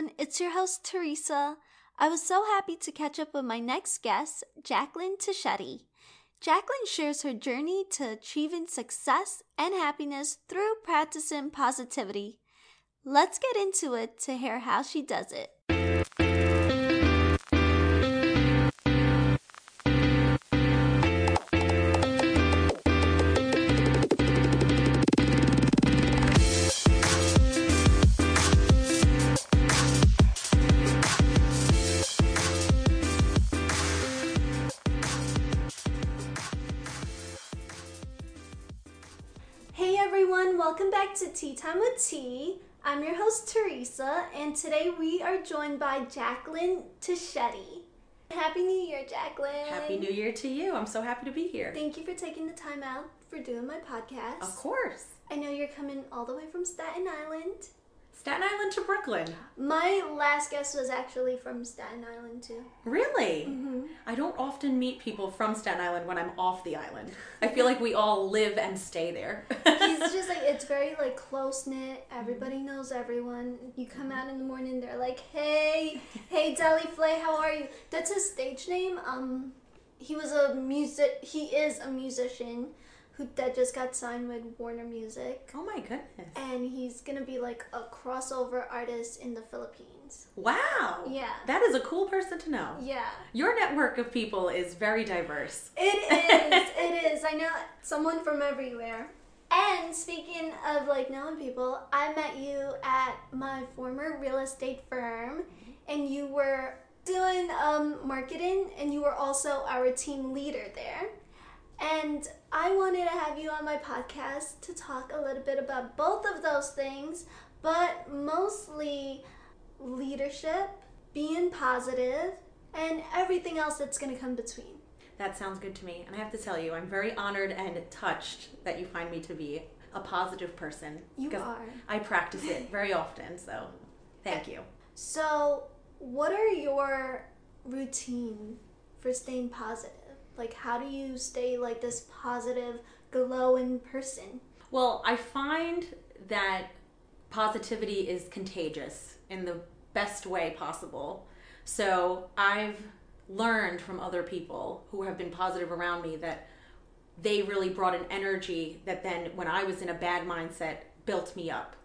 everyone. It's your host, Teresa. I was so happy to catch up with my next guest, Jaclyn Taschetti. Jaclyn shares her journey to achieving success and happiness through practicing positivity. Let's get into it to hear how she does it. To Tea Time with Tea. I'm your host Teresa, and today we are joined by Jaclyn Taschetti. Happy New Year, Jaclyn. Happy New Year to you. I'm so happy to be here. Thank you for taking the time out for doing my podcast. Of course. I know you're coming all the way from Staten Island. Staten Island to Brooklyn. My last guest was actually from Staten Island too. Really? Mm-hmm. I don't often meet people from Staten Island when I'm off the island. I feel like we all live and stay there. He's just like it's very like close knit. Everybody knows everyone. You come out in the morning, they're like, "Hey, hey, Deli Flay, how are you?" That's his stage name. Um, he was a music. He is a musician who that just got signed with Warner Music, oh my goodness. and he's gonna be like a crossover artist in the Philippines. Wow. Yeah. That is a cool person to know. Yeah. Your network of people is very diverse. It is. it is. I know someone from everywhere. And speaking of like knowing people, I met you at my former real estate firm, and you were doing um, marketing, and you were also our team leader there. And I wanted to have you on my podcast to talk a little bit about both of those things, but mostly leadership, being positive, and everything else that's going to come between. That sounds good to me. And I have to tell you, I'm very honored and touched that you find me to be a positive person. You are. I practice it very often, so thank you. So, what are your routine for staying positive? Like, how do you stay like this positive, glowing person? Well, I find that positivity is contagious in the best way possible. So I've learned from other people who have been positive around me that they really brought an energy that then, when I was in a bad mindset, built me up.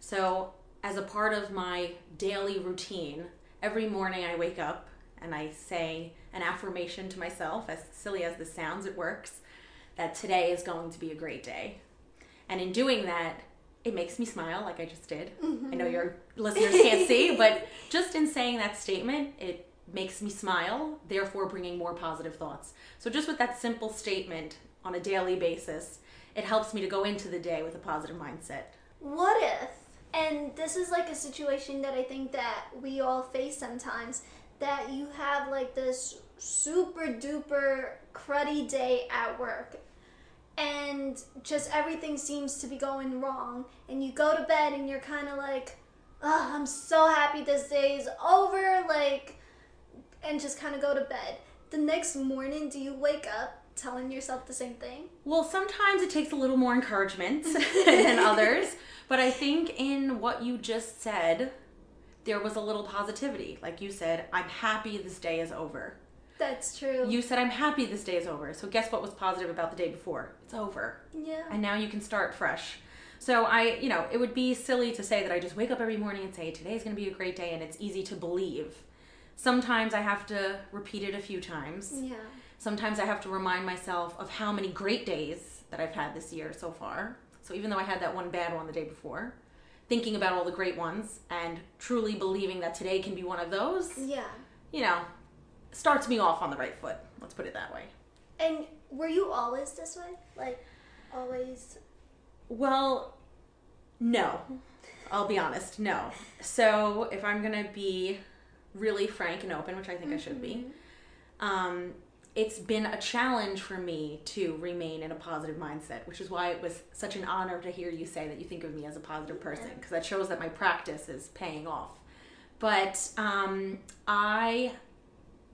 So, as a part of my daily routine, every morning I wake up and I say an affirmation to myself, as silly as this sounds, it works, that today is going to be a great day. And in doing that, it makes me smile, like I just did. I know mm-hmm. your listeners can't see, but just in saying that statement, it makes me smile, therefore bringing more positive thoughts. So, just with that simple statement on a daily basis, it helps me to go into the day with a positive mindset. What if, and this is like a situation that I think that we all face sometimes, that you have like this super duper cruddy day at work and just everything seems to be going wrong and you go to bed and you're kind of like oh i'm so happy this day is over like and just kind of go to bed. The next morning do you wake up telling yourself the same thing? Well, sometimes it takes a little more encouragement than others, but I think in what you just said, there was a little positivity. Like you said, I'm happy this day is over. that's true You said, I'm happy this day is over. So, guess what was positive about the day before? It's over. yeah And now you can start fresh. So, I, you know, it would be silly to say that I just wake up every morning and say, today's going to be a great day and it's easy to believe. Sometimes I have to repeat it a few times. yeah Sometimes I have to remind myself of how many great days that I've had this year so far. So even though I had that one bad one the day before, thinking about all the great ones and truly believing that today can be one of those, yeah you know, starts me off on the right foot. Let's put it that way. and were you always this way like always Well, no. I'll be honest, no. So if I'm gonna be really frank and open, which I think I should be, um, it's been a challenge for me to remain in a positive mindset, which is why it was such an honor to hear you say that you think of me as a positive person, because that shows that my practice is paying off. But um, I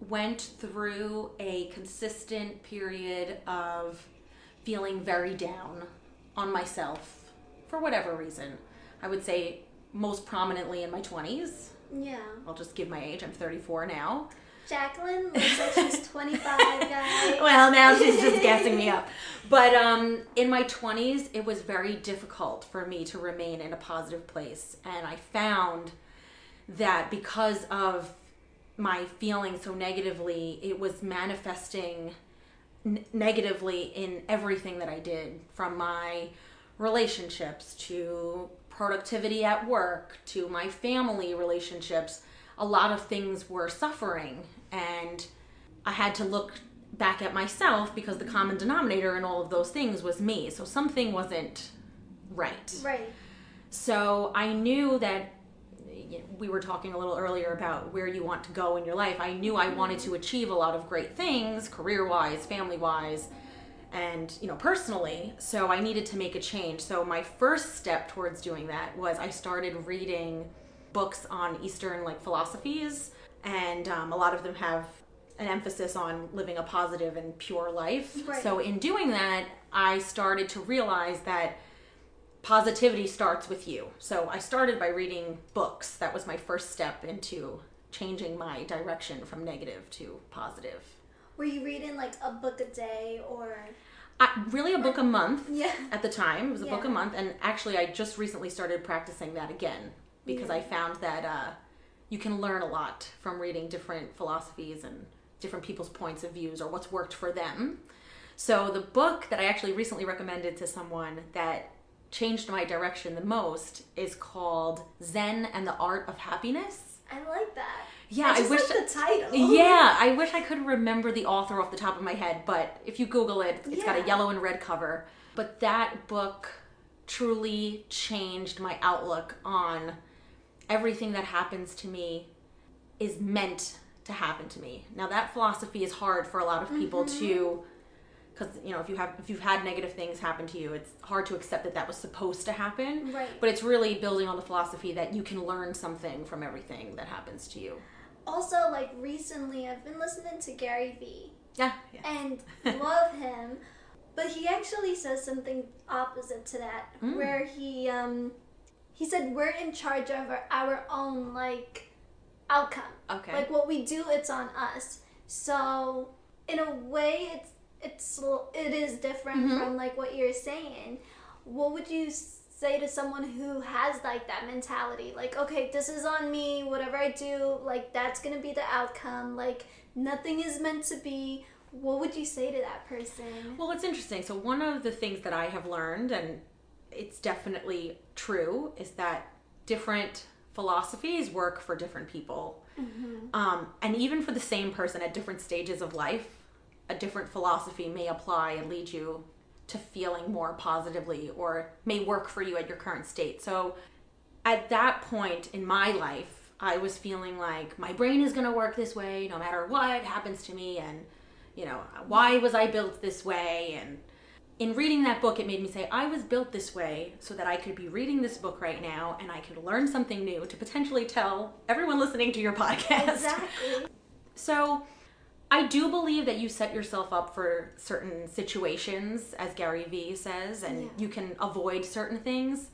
went through a consistent period of feeling very down on myself for whatever reason. I would say most prominently in my 20s Yeah. I'll just give my age. I'm 34 now. Jaclyn looks like she's 25, guys. well, now she's just gassing me up. But um, in my 20s, it was very difficult for me to remain in a positive place. And I found that because of my feeling so negatively, it was manifesting n- negatively in everything that I did from my relationships to productivity at work to my family relationships. A lot of things were suffering and I had to look back at myself because the common denominator in all of those things was me. So something wasn't right. Right. So I knew that we were talking a little earlier about where you want to go in your life. I knew I mm-hmm. wanted to achieve a lot of great things, career-wise, family-wise, and you know, personally. So I needed to make a change. So my first step towards doing that was I started reading books on Eastern like philosophies and um, a lot of them have an emphasis on living a positive and pure life. Right. So in doing that, I started to realize that positivity starts with you. So I started by reading books. That was my first step into changing my direction from negative to positive. Were you reading like a book a day or? I, really a book a month Yeah. at the time. It was a book a month, and actually, I just recently started practicing that again because Yeah. I found that uh, you can learn a lot from reading different philosophies and different people's points of views or what's worked for them. So the book that I actually recently recommended to someone that changed my direction the most is called Zen and the Art of Happiness. I like that. Yeah, I just wish like the title. yeah, I wish I could remember the author off the top of my head, but if you Google it, it's got a yellow and red cover. But that book truly changed my outlook on everything that happens to me is meant to happen to me. Now that philosophy is hard for a lot of people to because you know if you have if you've had negative things happen to you it's hard to accept that that was supposed to happen Right. but it's really building on the philosophy that you can learn something from everything that happens to you Also, like recently, I've been listening to Gary Vee yeah, yeah. and love him, but he actually says something opposite to that, Mm. where he um he said we're in charge of our, our own like outcome. Okay. Like what we do, it's on us. So in a way, it's it's it is different Mhm. from like what you're saying. What would you say to someone who has like that mentality? Like, okay, this is on me. Whatever I do, like that's gonna be the outcome. Like nothing is meant to be. What would you say to that person? Well, it's interesting. So, one of the things that I have learned, and it's definitely true, is that different philosophies work for different people. Um, and even for the same person at different stages of life, a different philosophy may apply and lead you to feeling more positively or may work for you at your current state. So, at that point in my life, I was feeling like my brain is going to work this way no matter what happens to me. And, you know, why was I built this way? And in reading that book, it made me say, I was built this way so that I could be reading this book right now and I could learn something new to potentially tell everyone listening to your podcast. Exactly. So, I do believe that you set yourself up for certain situations, as Gary Vee says, and Yeah. you can avoid certain things.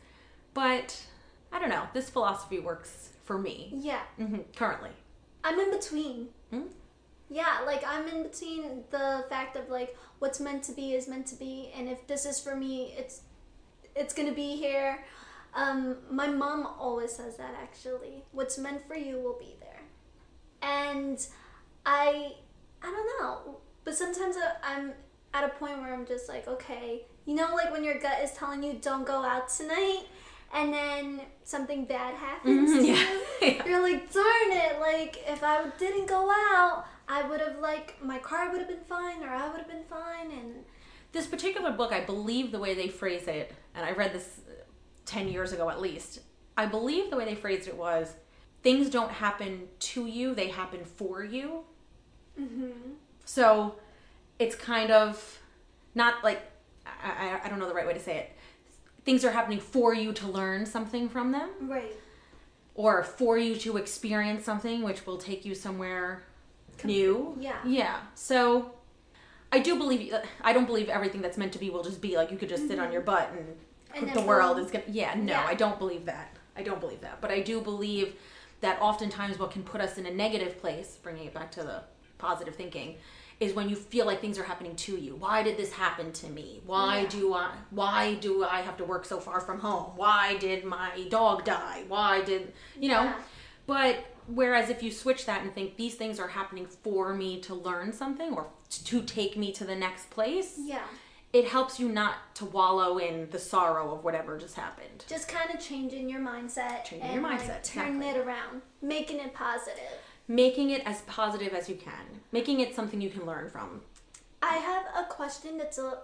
But I don't know. This philosophy works for me Yeah. hmm currently. I'm in between. Hmm? Yeah, like I'm in between the fact of like what's meant to be is meant to be, and if this is for me, it's it's gonna be here. Um, my mom always says that actually. What's meant for you will be there, and I I don't know, but sometimes I'm at a point where I'm just like, okay, you know, like when your gut is telling you don't go out tonight, and then something bad happens Mhm, to yeah. you. Yeah. You're like, darn it! Like, if I didn't go out, I would have like my car would have been fine, or I would have been fine, and This particular book, I believe the way they phrase it, and I read this uh, 10 years ago at least, I believe the way they phrased it was things don't happen to you, they happen for you. So it's kind of not like, I, I, I don't know the right way to say it. Things are happening for you to learn something from them, right, or for you to experience something which will take you somewhere new. yeah, Yeah. So I do believe I don't believe everything that's meant to be will just be like you could just sit on mm-hmm. your butt and, And the world is gonna. Yeah. No, Yeah. I don't believe that. I don't believe that. But I do believe that oftentimes what can put us in a negative place, bringing it back to the positive thinking, is when you feel like things are happening to you. Why did this happen to me? Why Yeah. do I why do I have to work so far from home? Why did my dog die? Why did you know? Yeah. But whereas if you switch that and think these things are happening for me to learn something or to take me to the next place, Yeah. it helps you not to wallow in the sorrow of whatever just happened. Just kind of changing your mindset. Changing your like, mindset, turning exactly. it around, making it positive. Making it as positive as you can, making it something you can learn from. I have a question that's a,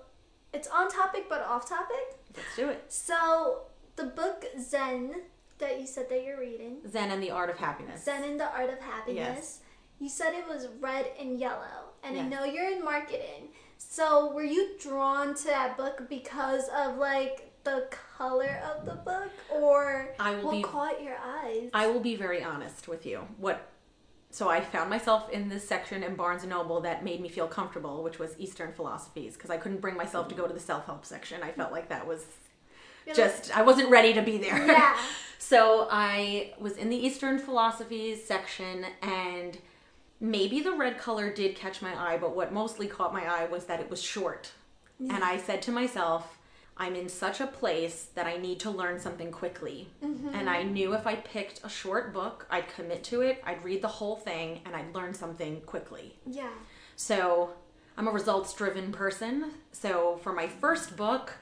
it's on topic but off topic. Let's do it. So the book Zen that you said that you're reading, Zen and the Art of Happiness. Zen and the Art of Happiness. Yes. You said it was red and yellow, and I know you're in marketing. So were you drawn to that book because of like the color of the book, or I will what be caught your eyes? I will be very honest with you. What so I found myself in this section in Barnes and Noble that made me feel comfortable, which was Eastern philosophies, because I couldn't bring myself to go to the self-help section. I felt like that was You're just I wasn't ready to be there. Yeah. so I was in the Eastern philosophies section and maybe the red color did catch my eye, but what mostly caught my eye was that it was short. And I said to myself, I'm in such a place that I need to learn something quickly. Mm-hmm. And I knew if I picked a short book, I'd commit to it, I'd read the whole thing, and I'd learn something quickly. yeah. So I'm a results driven person. So for my first book,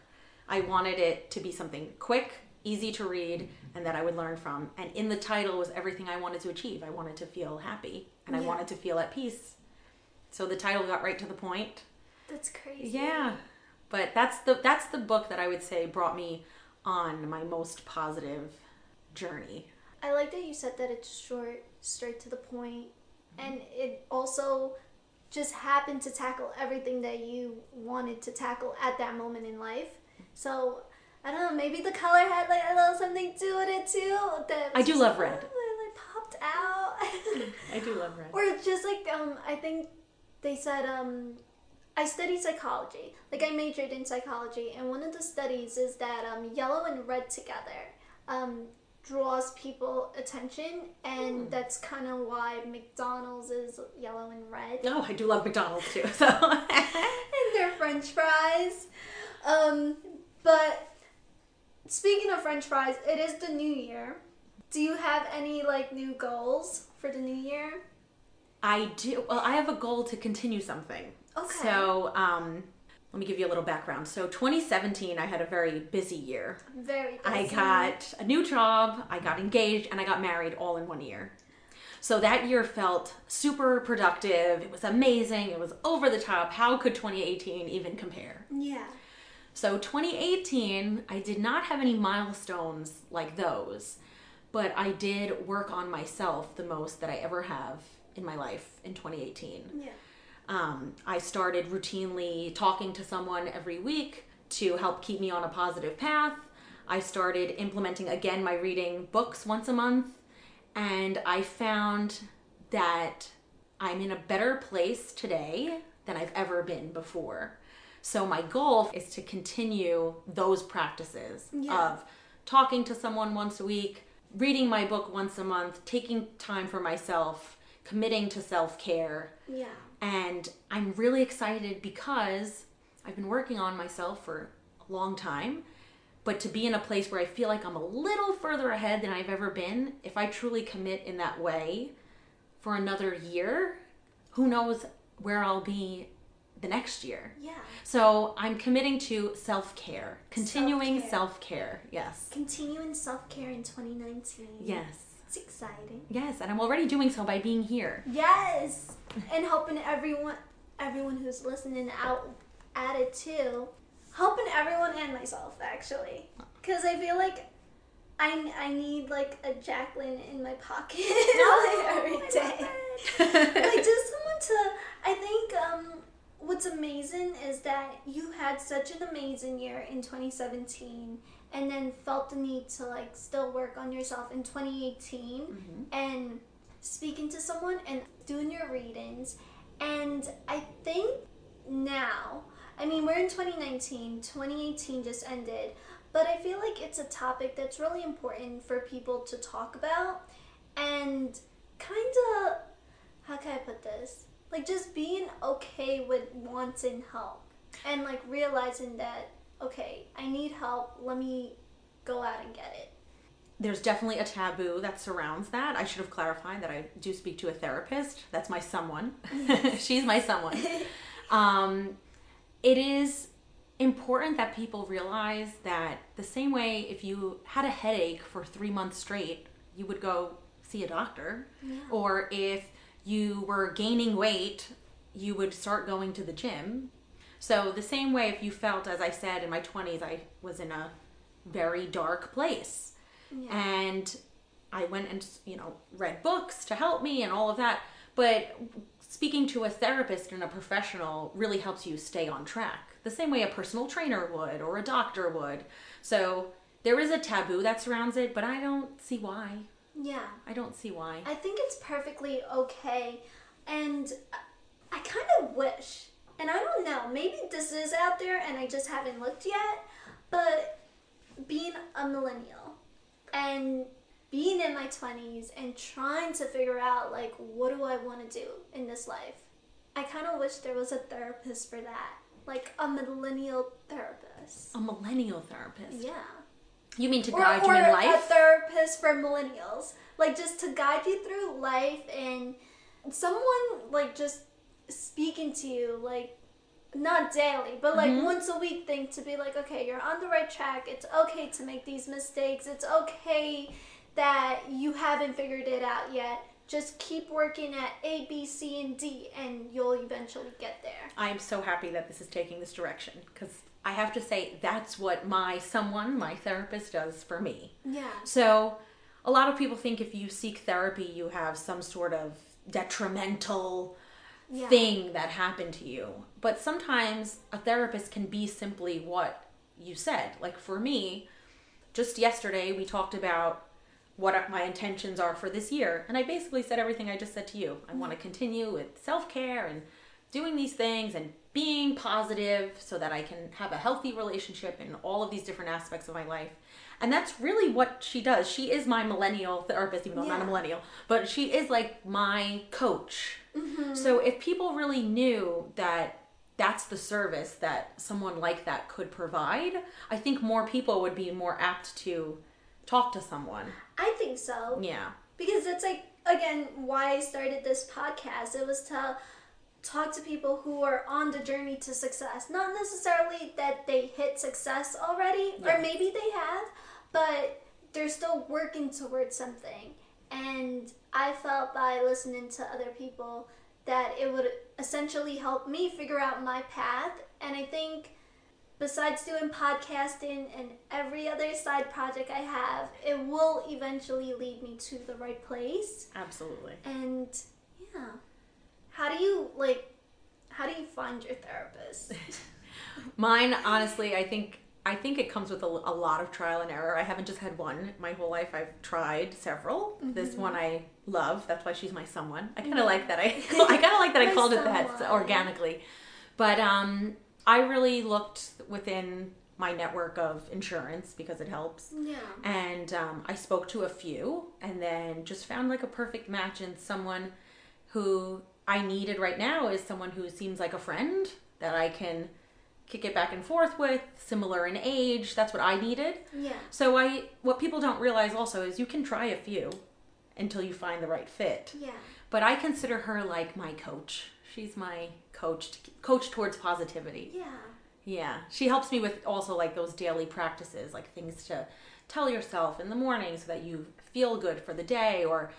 I wanted it to be something quick, easy to read, and that I would learn from. And in the title was everything I wanted to achieve. I wanted to feel happy and I wanted to feel at peace. So the title got right to the point. That's crazy. Yeah. But that's the that's the book that I would say brought me on my most positive journey. I like that you said that it's short, straight to the point, mm-hmm. and it also just happened to tackle everything that you wanted to tackle at that moment in life. So I don't know, maybe the color had like a little something to it too. That I do just, love red. oh, it like popped out. I do love red. or just like um, I think they said um, I studied psychology. Like I majored in psychology, and one of the studies is that um, yellow and red together um, draws people attention, and Hmm. that's kind of why McDonald's is yellow and red, Oh, I do love McDonald's too. So and their French fries. Um, but speaking of French fries, it is the new year. Do you have any like new goals for the new year? I do. Well, I have a goal to continue something. Okay. So, um, let me give you a little background. So, 2017, I had a very busy year. Very. I got a new job, I got engaged, and I got married all in one year. So that year felt super productive. It was amazing. It was over the top. How could 2018 even compare? Yeah. So 2018, I did not have any milestones like those, but I did work on myself the most that I ever have in my life in 2018. Yeah. Um, I started routinely talking to someone every week to help keep me on a positive path. I started implementing again my reading books once a month, and I found that I'm in a better place today than I've ever been before. So, my goal is to continue those practices Yeah. of talking to someone once a week, reading my book once a month, taking time for myself, committing to self care. Yeah. And I'm really excited because I've been working on myself for a long time. But to be in a place where I feel like I'm a little further ahead than I've ever been, if I truly commit in that way for another year, who knows where I'll be the next year. Yeah. So I'm committing to self care, continuing Self-care. Yes. Continuing self care in 2019. Yes. It's exciting. Yes. And I'm already doing so by being here. Yes. And helping everyone everyone who's listening out at it too. Helping everyone and myself actually. Cuz I feel like I, I need like a Jaclyn in my pocket like, every day. like just someone to I think um what's amazing is that you had such an amazing year in 2017 and then felt the need to like still work on yourself in 2018 mm-hmm. and speaking to someone and doing your readings and I think now I mean we're in 2019 2018 just ended but I feel like it's a topic that's really important for people to talk about and kind of how can I put this? Like just being okay with wanting help and like realizing that okay, I need help. Let me go out and get it. There's definitely a taboo that surrounds that. I should have clarified that I do speak to a therapist. That's my someone. She's my someone. Um, it is important that people realize that the same way if you had a headache for three months straight, you would go see a doctor. Yeah. Or if you were gaining weight, you would start going to the gym. So, the same way if you felt, as I said, in my 20s, I was in a very dark place. Yeah. And I went and, you know, read books to help me and all of that. But speaking to a therapist and a professional really helps you stay on track, the same way a personal trainer would or a doctor would. So, there is a taboo that surrounds it, but I don't see why. Yeah. I don't see why. I think it's perfectly okay. And I- kind of wish, and I don't know, maybe this is out there and I just haven't looked yet, but being a millennial and being in my 20s and trying to figure out, like, what do I want to do in this life? I kind of wish there was a therapist for that. Like a millennial therapist. A millennial therapist. Yeah. You mean to or, guide or you in life? a therapist for millennials. Like just to guide you through life and someone like just speaking to you like not daily but like Mhm. once a week thing to be like okay you're on the right track. It's okay to make these mistakes. It's okay that you haven't figured it out yet. Just keep working at a b c and d and you'll eventually get there. I am so happy that this is taking this direction because I have to say that's what my someone, my therapist, does for me. yeah So, a lot of people think if you seek therapy, you have some sort of detrimental yeah thing that happened to you. But sometimes a therapist can be simply what you said. Like for me, just yesterday we talked about what my intentions are for this year. And I basically said everything I just said to you. I want to mm-hmm. continue with self care and doing these things and being positive so that I can have a healthy relationship in all of these different aspects of my life. And that's really what she does. She is my millennial therapist, even though I'm not a millennial, but she is like my coach. Mm-hmm. So if people really knew that that's the service that someone like that could provide, I think more people would be more apt to talk to someone. i think so Yeah. because it's like again why I started this podcast. It was to talk to people who are on the journey to success. Not necessarily that they hit success already, Yeah. or maybe they have, but they're still working towards something. And I felt by listening to other people that it would essentially help me figure out my path. And I think besides doing podcasting and every other side project I have, it will eventually lead me to the right place. Absolutely. And yeah. How do you like how do you find your therapist? Mine, honestly, I think I think it comes with a, a lot of trial and error. I haven't just had one. My whole life, I've tried several. This one I love. That's why she's my someone. I kind of like that. I I kind of like that I called it that organically. But um, I really looked within my network of insurance because it helps. yeah. and um, I spoke to a few, and then just found like a perfect match in someone who I needed right now is someone who seems like a friend that I can kick it back and forth with, similar in age. That's what I needed. Yeah. So I, what people don't realize also is you can try a few until you find the right fit. Yeah. But I consider her like my coach. She's my coach, to, coach towards positivity. Yeah. Yeah, she helps me with also like those daily practices, like things to tell yourself in the morning so that you feel good for the day or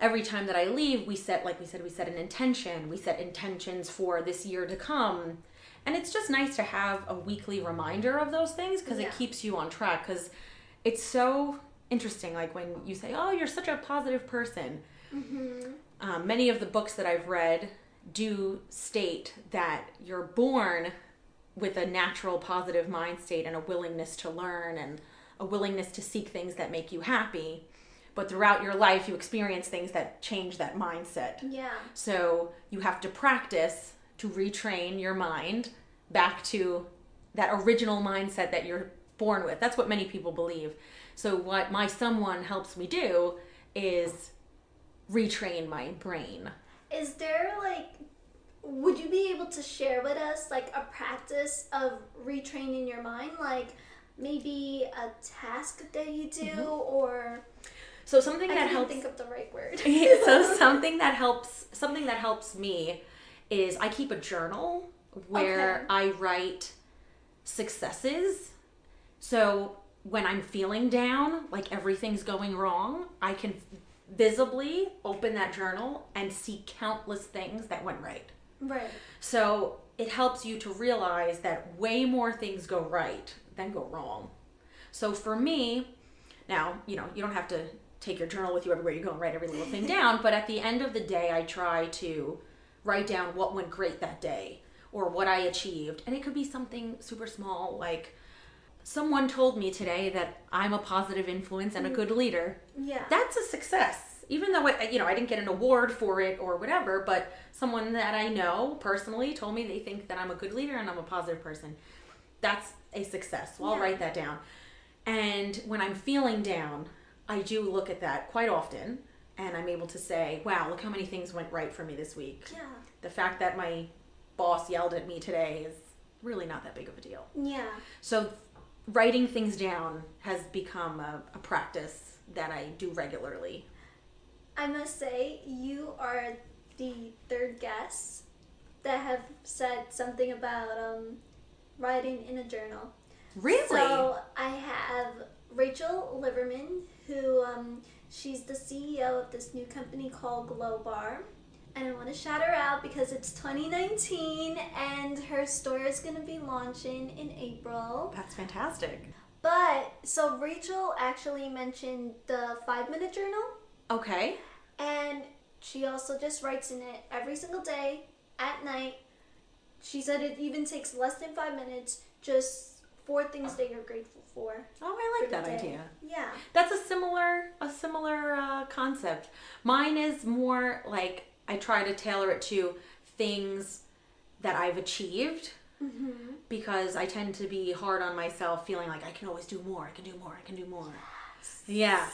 every time that I leave, we set like we said we set an intention. We set intentions for this year to come. And it's just nice to have a weekly reminder of those things because Yeah. it keeps you on track cuz it's so interesting like when you say, "Oh, you're such a positive person." Mhm. um, many of the books that I've read do state that you're born with a natural positive mind state and a willingness to learn and a willingness to seek things that make you happy. But throughout your life, you experience things that change that mindset. Yeah. So you have to practice to retrain your mind back to that original mindset that you're born with. That's what many people believe. So what my someone helps me do is retrain my brain. Is there like would you be able to share with us like a practice of retraining your mind like maybe a task that you do Mm-hmm. or So something I that helps think of the right word. so something that helps something that helps me is I keep a journal where Okay. I write successes. So when I'm feeling down, like everything's going wrong, I can visibly open that journal and see countless things that went right. right. So it helps you to realize that way more things go right than go wrong. So for me, now, you know, you don't have to take your journal with you everywhere you go and write every little thing down, but at the end of the day, I try to write down what went great that day or what I achieved. And it could be something super small like someone told me today that I'm a positive influence and a mm. good leader Yeah. that's a success even though it, you know i didn't get an award for it or whatever but someone that i know personally told me they think that i'm a good leader and i'm a positive person that's a success so i'll Yeah. write that down and when i'm feeling down i do look at that quite often and i'm able to say wow look how many things went right for me this week yeah. the fact that my boss yelled at me today is really not that big of a deal Yeah. so writing things down has become a, a practice that i do regularly I must say, you are the third guest that have said something about um, writing in a journal. Really? So I have Rachel Liverman, who um, she's the CEO of this new company called Glow Bar. And I want to shout her out because it's 2019 and her store is going to be launching in April. That's fantastic. But so Rachel actually mentioned the five minute journal. Okay. And she also just writes in it every single day at night. She said it even takes less than five minutes, just four things that you're grateful for. Oh, I like that idea. Yeah. That's a similar a similar uh, concept. Mine is more like I try to tailor it to things that I've achieved Mm-hmm. because I tend to be hard on myself, feeling like I can always do more. I can do more. I can do more. Yeah.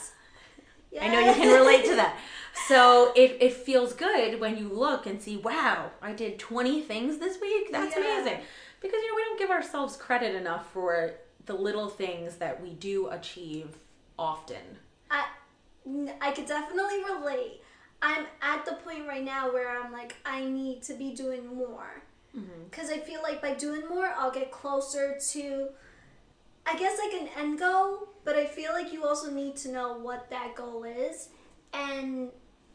I know you can relate to that. So it, it feels good when you look and see, wow, I did 20 things this week. That's Yeah. amazing. Because, you know, we don't give ourselves credit enough for the little things that we do achieve often. I, I could definitely relate. I'm at the point right now where I'm like, I need to be doing more. Mm-hmm. Because I feel like by doing more, I'll get closer to, I guess, like an end goal. But I feel like you also need to know what that goal is. And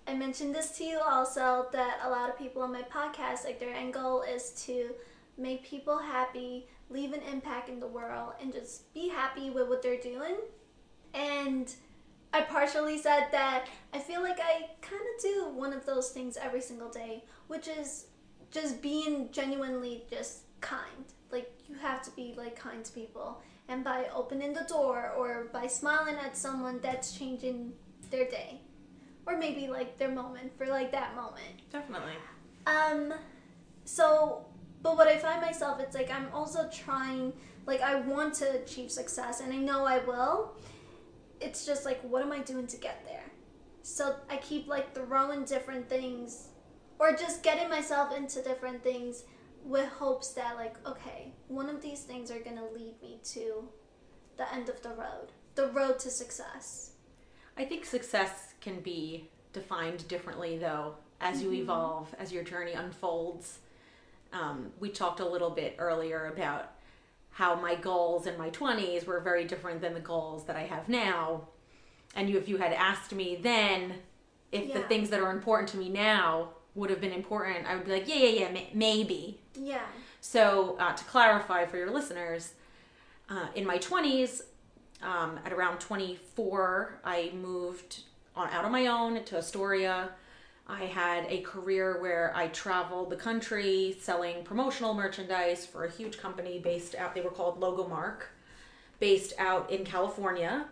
I mentioned this to you also that a lot of people on my podcast, like their end goal is to make people happy, leave an impact in the world, and just be happy with what they're doing. And I partially said that I feel like I kind of do one of those things every single day, which is just being genuinely just kind. Like you have to be like kind to people, and by opening the door or by smiling at someone, that's changing their day, or maybe like their moment for like that moment. Definitely. Um, so, but what I find myself, it's like I'm also trying, like, I want to achieve success and I know I will. It's just like, what am I doing to get there? So I keep like throwing different things or just getting myself into different things with hopes that, like, okay, one of these things are to lead me to the end of the road, the road to success. I think success can be defined differently, though, as you mm-hmm. evolve, as your journey unfolds. Um, we talked a little bit earlier about how my goals in my 20s were very different than the goals that I have now. And you, if you had asked me then if the things that are important to me now would have been important, I would be like, yeah, yeah, yeah, ma- maybe. Yeah. So, uh, to clarify for your listeners, uh, in my 20s, um, at around 24, I moved on, out on my own to Astoria. I had a career where I traveled the country selling promotional merchandise for a huge company based out, they were called Logomark, based out in California.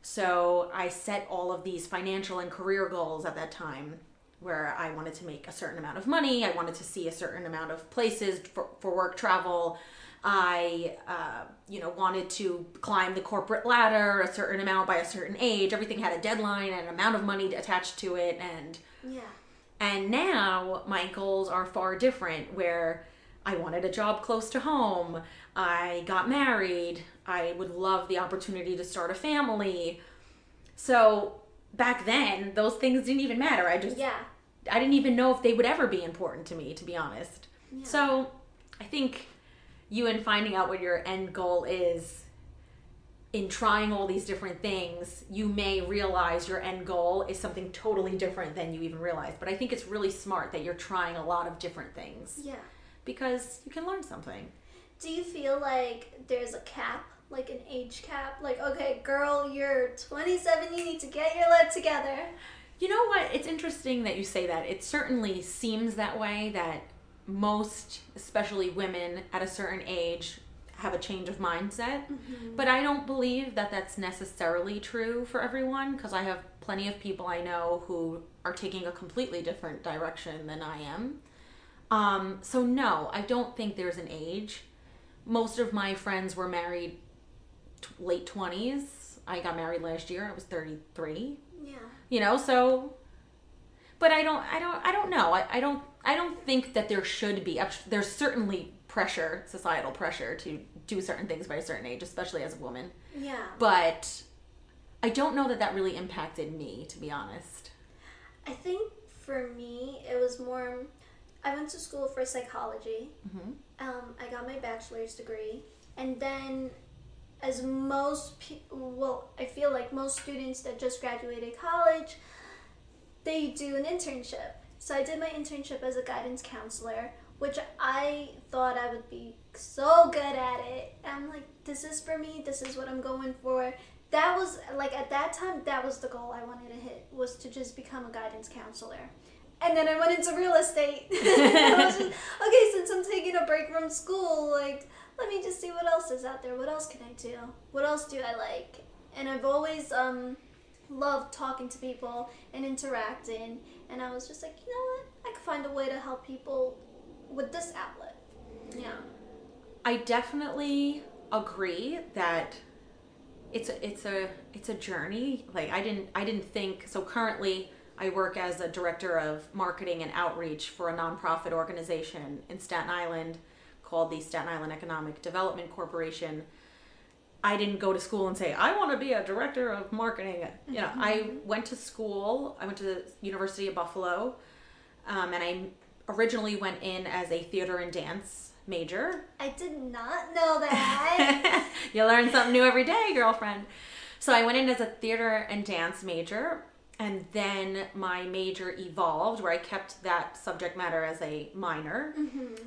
So I set all of these financial and career goals at that time. where I wanted to make a certain amount of money. I wanted to see a certain amount of places for, for work travel. I, uh, you know, wanted to climb the corporate ladder a certain amount by a certain age. Everything had a deadline and an amount of money attached to it, and Yeah. and now my goals are far different. Where I wanted a job close to home. I got married. I would love the opportunity to start a family. So back then, those things didn't even matter. I just Yeah. I didn't even know if they would ever be important to me, to be honest. Yeah. So I think you and finding out what your end goal is in trying all these different things, you may realize your end goal is something totally different than you even realized. But I think it's really smart that you're trying a lot of different things Yeah. because you can learn something. Do you feel like there's a cap, like an age cap? Like, okay, girl, you're 27, you need to get your life together. You know what? It's interesting that you say that. It certainly seems that way that most, especially women at a certain age, have a change of mindset. But I don't believe that that's necessarily true for everyone because I have plenty of people I know who are taking a completely different direction than I am. Um, so, no, I don't think there's an age. Most of my friends were married t- late 20s. I got married last year. I was 33 Yeah. you know so but i don't i don't i don't know i, I don't i don't think that there should be there's certainly pressure societal pressure to do certain things by a certain age especially as a woman Yeah. but i don't know that that really impacted me to be honest I think for me, it was more. I went to school for psychology. Mhm. Um, I got my bachelor's degree, and then, as most pe- well, I feel like most students that just graduated college, they do an internship. So I did my internship as a guidance counselor, which I thought I would be so good at it. I'm like, this is for me. This is what I'm going for. That was like at that time, that was the goal I wanted to hit was to just become a guidance counselor. And then I went into real estate. Just, okay, since I'm taking a break from school, like let me just see what else is out there. What else can I do? What else do I like? And I've always um, loved talking to people and interacting. And I was just like, you know what? I could find a way to help people with this outlet. Yeah. i definitely agree that it's a, it's a it's a journey like i didn't i didn't think so currently i work as a director of marketing and outreach for a nonprofit organization in staten island called the staten island economic development corporation i didn't go to school and say i want to be a director of marketing you know i went to school i went to the university of buffalo um, and i originally went in as a theater and dance major I did not know that. you learn something new every day, girlfriend. So I went in as a theater and dance major, and then my major evolved where I kept that subject matter as a minor,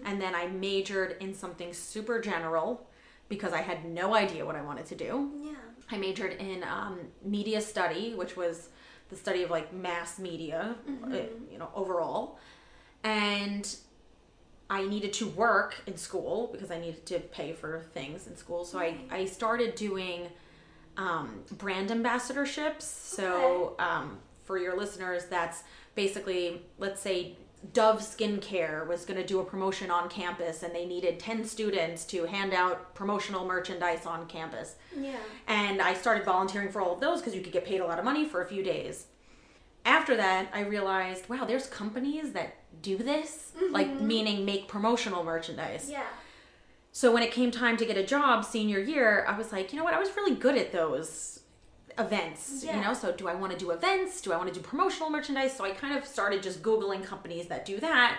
and then I majored in something super general because I had no idea what I wanted to do. yeah. I majored in um, media study, which was the study of like mass media, uh, you know, overall. And I needed to work in school because I needed to pay for things in school. So I, I started doing um, brand ambassadorships. So um, for your listeners, that's basically, let's say, Dove Skincare was going to do a promotion on campus and they needed 10 students to hand out promotional merchandise on campus. Yeah. And I started volunteering for all of those because you could get paid a lot of money for a few days. After that, I realized, wow, there's companies that do this, like meaning make promotional merchandise. Yeah. So when it came time to get a job senior year, I was like, you know what? I was really good at those events, yeah. you know? So do I want to do events? Do I want to do promotional merchandise? So I kind of started just Googling companies that do that.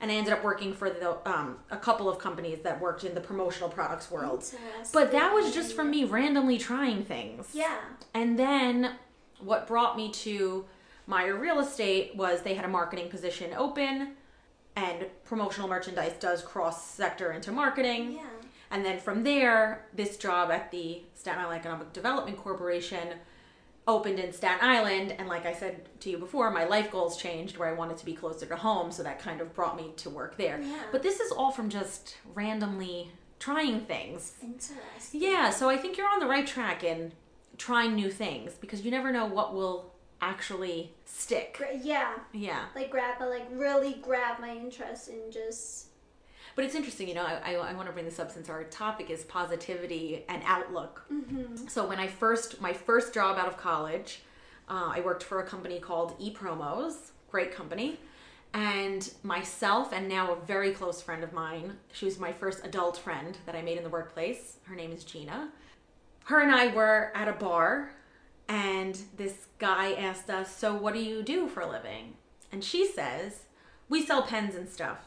And I ended up working for the um, a couple of companies that worked in the promotional products world. But that was just from me randomly trying things. Yeah. And then what brought me to Meyer Real Estate was they had a marketing position open, and promotional merchandise does cross sector into marketing. Yeah. And then from there, this job at the Staten Island Economic Development Corporation opened in Staten Island. And like I said to you before, my life goals changed where I wanted to be closer to home. So that kind of brought me to work there. Yeah. But this is all from just randomly trying things. Interesting. Yeah, so I think you're on the right track in trying new things because you never know what will actually stick. Yeah, Yeah. like grab, but like really grab my interest and just But it's interesting, you know, I, I, I want to bring this up since our topic is positivity and outlook. So when I first, my first job out of college, uh, I worked for a company called ePromos, great company. And myself and now a very close friend of mine, she was my first adult friend that I made in the workplace. Her name is Gina. Her and I were at a bar and this guy asked us, So what do you do for a living? And she says, We sell pens and stuff.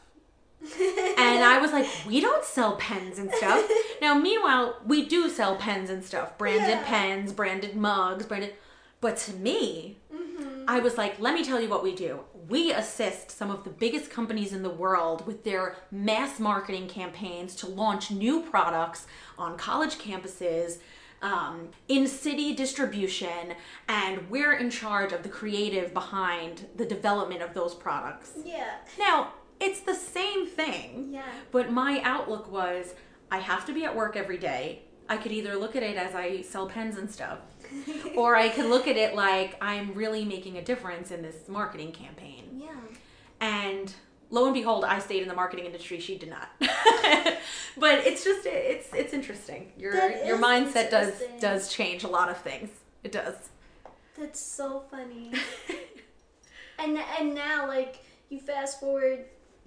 And I was like, we don't sell pens and stuff. Now, meanwhile, we do sell pens and stuff branded Yeah. pens, branded mugs, branded. But to me, mm-hmm. I was like, let me tell you what we do. We assist some of the biggest companies in the world with their mass marketing campaigns to launch new products on college campuses. Um, in city distribution, and we're in charge of the creative behind the development of those products. yeah, Now, it's the same thing. yeah, But my outlook was I have to be at work every day. I could either look at it as I sell pens and stuff, or I could look at it like I'm really making a difference in this marketing campaign. yeah. And lo and behold, I stayed in the marketing industry. She did not. but it's just it's it's interesting. Your That your mindset does does change a lot of things. It does. That's so funny. and and now like you fast forward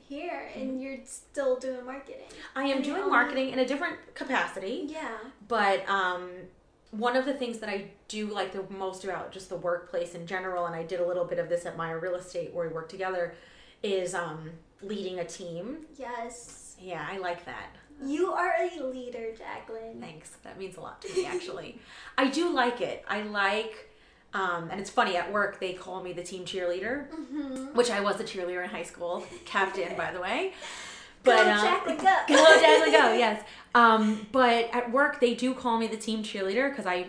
here and you're still doing marketing. I am doing marketing in a different capacity. Yeah. But um, one of the things that I do like the most about just the workplace in general, and I did a little bit of this at my real estate where we worked together, is um, leading a team. Yes. Yeah, I like that. You are a leader, Jaclyn. Thanks. That means a lot to me, actually. I do like it. I like, um, and it's funny, at work they call me the team cheerleader, Mm-hmm. which I was a cheerleader in high school, captain, by the way. Go, uh, Jaclyn, go. Go, Jaclyn, go, yes. Um, but at work, they do call me the team cheerleader because I,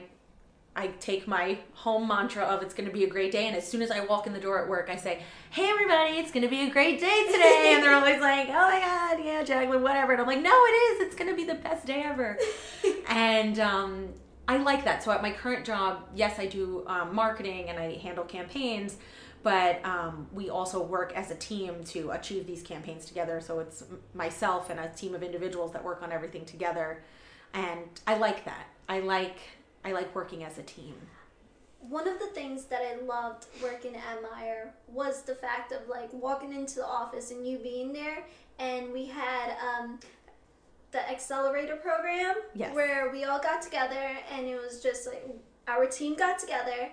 I take my home mantra of it's going to be a great day. And as soon as I walk in the door at work, I say, hey, everybody, it's going to be a great day today. And they're always like, oh my God, yeah, Jaclyn, whatever. And I'm like, no, it is. It's going to be the best day ever. and um, I like that. So at my current job, yes, I do um, marketing and I handle campaigns, but um, we also work as a team to achieve these campaigns together. So it's myself and a team of individuals that work on everything together, and I like that. I like I like working as a team. One of the things that I loved working at Meyer was the fact of like walking into the office and you being there, and we had um, the accelerator program Yes. where we all got together, and it was just like our team got together.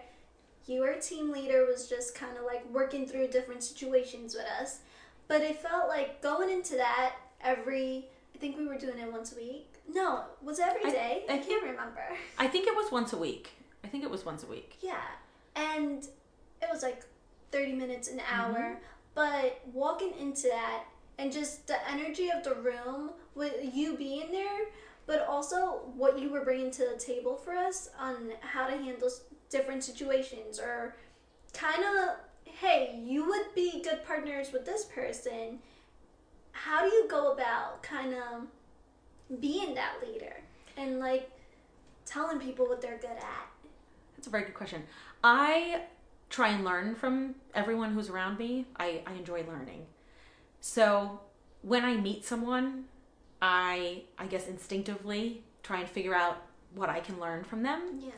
Your team leader was just kind of like working through different situations with us, but it felt like going into that every. I think we were doing it once a week. No, was it every I- day? I I can't remember. I think it was once a week. I think it was once a week. Yeah, and it was like 30 minutes, an mm-hmm. hour. But walking into that and just the energy of the room with you being there, but also what you were bringing to the table for us on how to handle different situations or kind of, hey, you would be good partners with this person. How do you go about kind of being that leader and like telling people what they're good at? That's a very good question. I try and learn from everyone who's around me. I, I enjoy learning. So when I meet someone, I I guess instinctively try and figure out what I can learn from them. Yeah.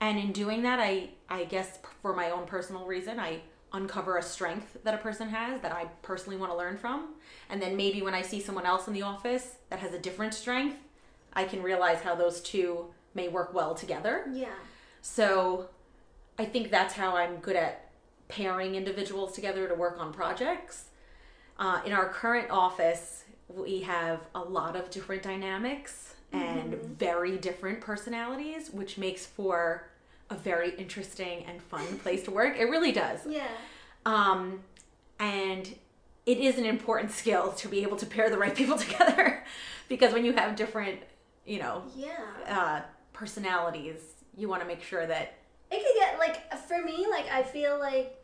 And in doing that, I I guess for my own personal reason, I uncover a strength that a person has that I personally want to learn from. And then maybe when I see someone else in the office that has a different strength, I can realize how those two may work well together. Yeah. So I think that's how I'm good at pairing individuals together to work on projects. Uh, in our current office, we have a lot of different dynamics and very different personalities, which makes for a very interesting and fun place to work. It really does. Yeah. Um, and it is an important skill to be able to pair the right people together because when you have different, you know, Yeah. uh, personalities, you want to make sure that It could get like for me, like I feel like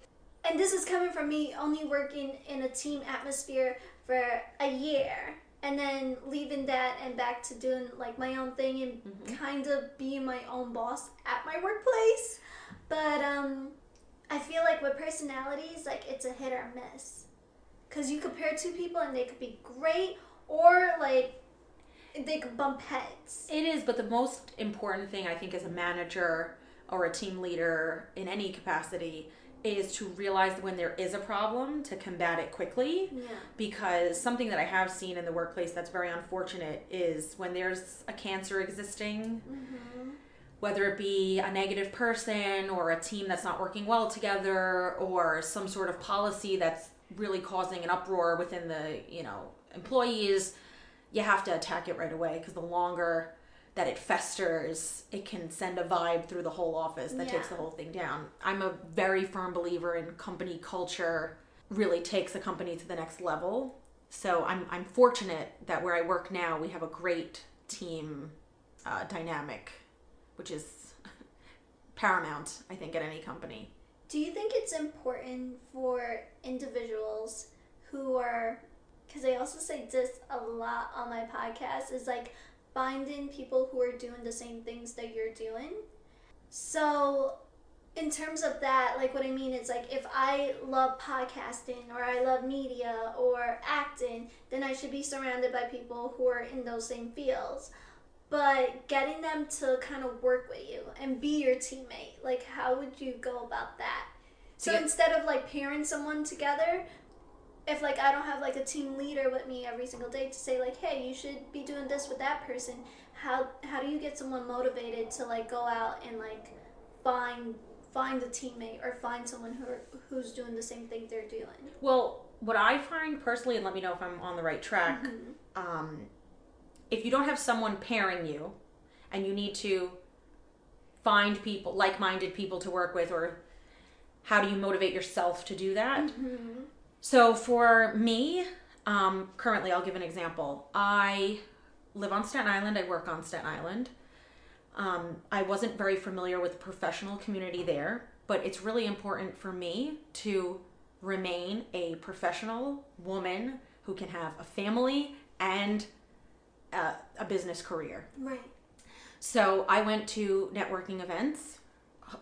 and this is coming from me only working in a team atmosphere for a year and then leaving that and back to doing like my own thing and kind of being my own boss at my workplace. But um I feel like with personalities, like it's a hit or miss. Cause you compare two people and they could be great or like they could bump heads. It is, but the most important thing I think as a manager or a team leader in any capacity is to realize when there is a problem to combat it quickly Yeah. because something that I have seen in the workplace that's very unfortunate is when there's a cancer existing Mm-hmm. whether it be a negative person or a team that's not working well together or some sort of policy that's really causing an uproar within the you know employees you have to attack it right away because the longer that it festers it can send a vibe through the whole office that takes the whole thing down. I'm a very firm believer in company culture really takes a company to the next level. So i'm, I'm fortunate that where i work now we have a great team uh, dynamic which is paramount, I think, at any company. Do you think it's important for individuals who are, because I also say this a lot on my podcast, is like finding people who are doing the same things that you're doing? So, in terms of that, like what I mean is like if I love podcasting or I love media or acting, then I should be surrounded by people who are in those same fields. But getting them to kind of work with you and be your teammate, like how would you go about that? So instead of like pairing someone together, if like I don't have like a team leader with me every single day to say like, hey, you should be doing this with that person. How how do you get someone motivated to like go out and like find find a teammate or find someone who who's doing the same thing they're doing? Well, what I find personally, and let me know if I'm on the right track, um, if you don't have someone pairing you and you need to find people, like minded people to work with, or how do you motivate yourself to do that? Mm-hmm. So for me, um, currently, I'll give an example. I live on Staten Island. I work on Staten Island. Um, I wasn't very familiar with the professional community there, but it's really important for me to remain a professional woman who can have a family and a, a business career. Right. So I went to networking events.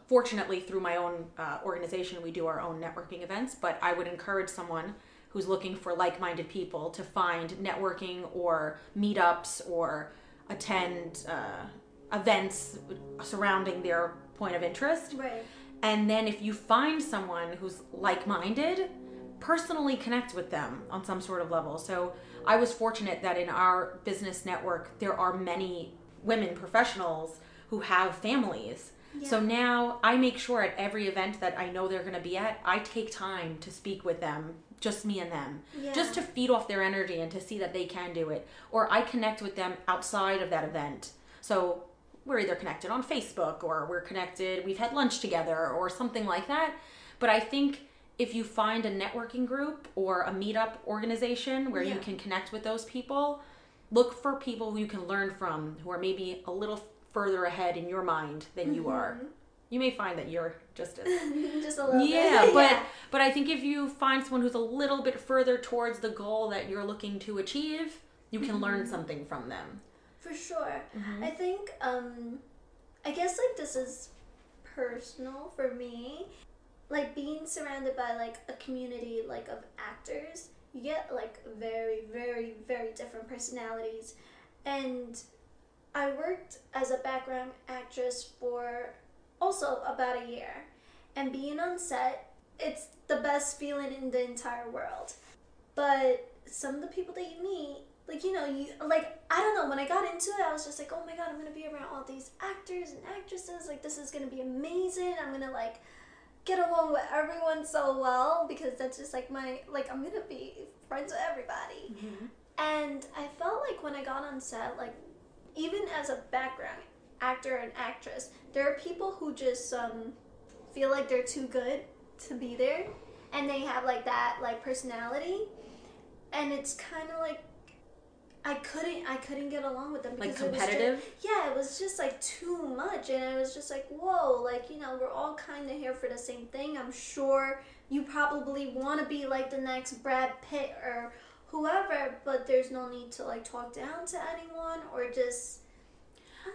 Fortunately, through my own uh, organization, we do our own networking events. But I would encourage someone who's looking for like-minded people to find networking or meetups or attend uh, events surrounding their point of interest. Right. And then if you find someone who's like-minded, personally connect with them on some sort of level. So I was fortunate that in our business network there are many women professionals who have families. So now I make sure at every event that I know they're going to be at, I take time to speak with them, just me and them, Yeah. just to feed off their energy and to see that they can do it. Or I connect with them outside of that event. So we're either connected on Facebook or we're connected, we've had lunch together or something like that. But I think if you find a networking group or a meetup organization where you can connect with those people, look for people who you can learn from who are maybe a little further ahead in your mind than you are. You may find that you're just as Just a little yeah, bit. but but I think if you find someone who's a little bit further towards the goal that you're looking to achieve, you can learn something from them. For sure. Mm-hmm. I think um I guess like this is personal for me. Like being surrounded by like a community like of actors, you get like very, very, very different personalities. And I worked as a background actress for also about a year. And being on set, it's the best feeling in the entire world. But some of the people that you meet, like you know, you like I don't know. When I got into it, I was just like, oh my god, I'm gonna be around all these actors and actresses. Like this is gonna be amazing. I'm gonna like get along with everyone so well because that's just like my like I'm gonna be friends with everybody. Mm-hmm. And I felt like when I got on set, like even as a background actor and actress, there are people who just um, feel like they're too good to be there, and they have like that like personality, and it's kind of like I couldn't I couldn't get along with them Like because it was just- competitive? yeah, it was just like too much, and it was just like, whoa, like you know, we're all kind of here for the same thing. I'm sure you probably want to be like the next Brad Pitt or whoever, but there's no need to like talk down to anyone or just.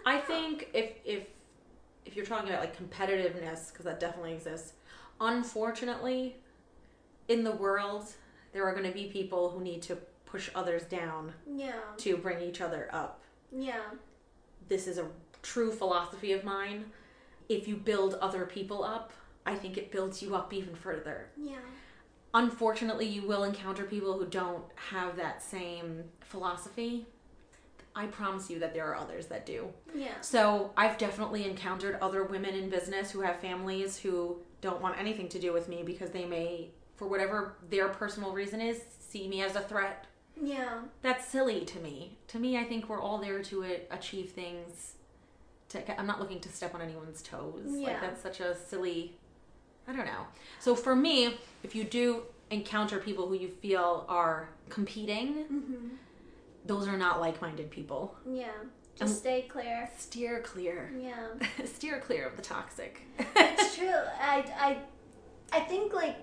I think if if if you're talking about like competitiveness, because that definitely exists, Unfortunately, in the world, there are going to be people who need to push others down Yeah. to bring each other up. Yeah. This is a true philosophy of mine. If you build other people up, I think it builds you up even further. Yeah. Unfortunately, you will encounter people who don't have that same philosophy. I promise you that there are others that do. Yeah. So I've definitely encountered other women in business who have families who don't want anything to do with me because they may, for whatever their personal reason is, see me as a threat. Yeah. That's silly to me. To me, I think we're all there to achieve things. To, I'm not looking to step on anyone's toes. Yeah. Like that's such a silly. I don't know. So for me, if you do encounter people who you feel are competing, Mm-hmm. those are not like-minded people. Yeah. Just stay clear. Steer clear. Yeah. Steer clear of the toxic. it's true. I, I, I think like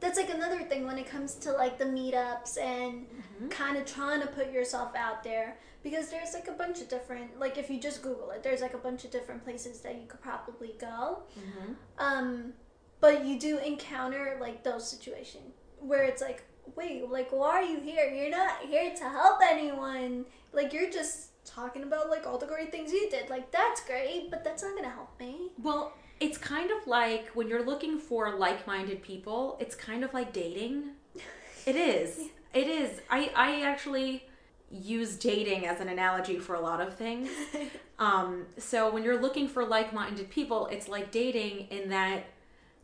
that's like another thing when it comes to like the meetups and Mhm. kind of trying to put yourself out there because there's like a bunch of different like if you just Google it, there's like a bunch of different places that you could probably go. Mhm. Um, but you do encounter like those situations where it's like, wait, like why are you here? You're not here to help anyone. Like you're just talking about like all the great things you did. Like that's great, but that's not gonna help me. Well, it's kind of like when you're looking for like-minded people, it's kind of like dating. It is. It is. I I actually use dating as an analogy for a lot of things. Um, so when you're looking for like-minded people, it's like dating in that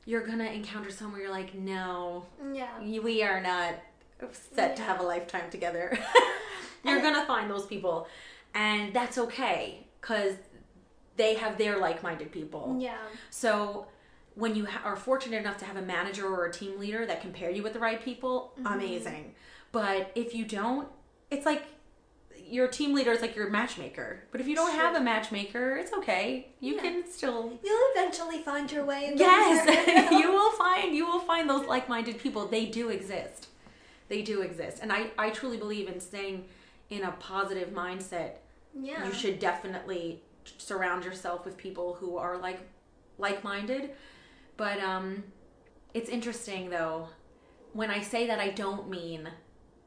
you're gonna encounter someone where you're like, no, yeah. we are not set to have a lifetime together. you're gonna find those people, and that's okay because they have their like-minded people. Yeah. So when you ha- are fortunate enough to have a manager or a team leader that can pair you with the right people, Mm-hmm. amazing. But if you don't, it's like your team leader is like your matchmaker. But if you don't have a matchmaker, it's okay. You Yeah. can still You'll eventually find your way. in Yes, you will find you will find those like-minded people. They do exist. They do exist. And I I truly believe in staying in a positive mindset yeah. you should definitely surround yourself with people who are like like-minded but um it's interesting though when i say that i don't mean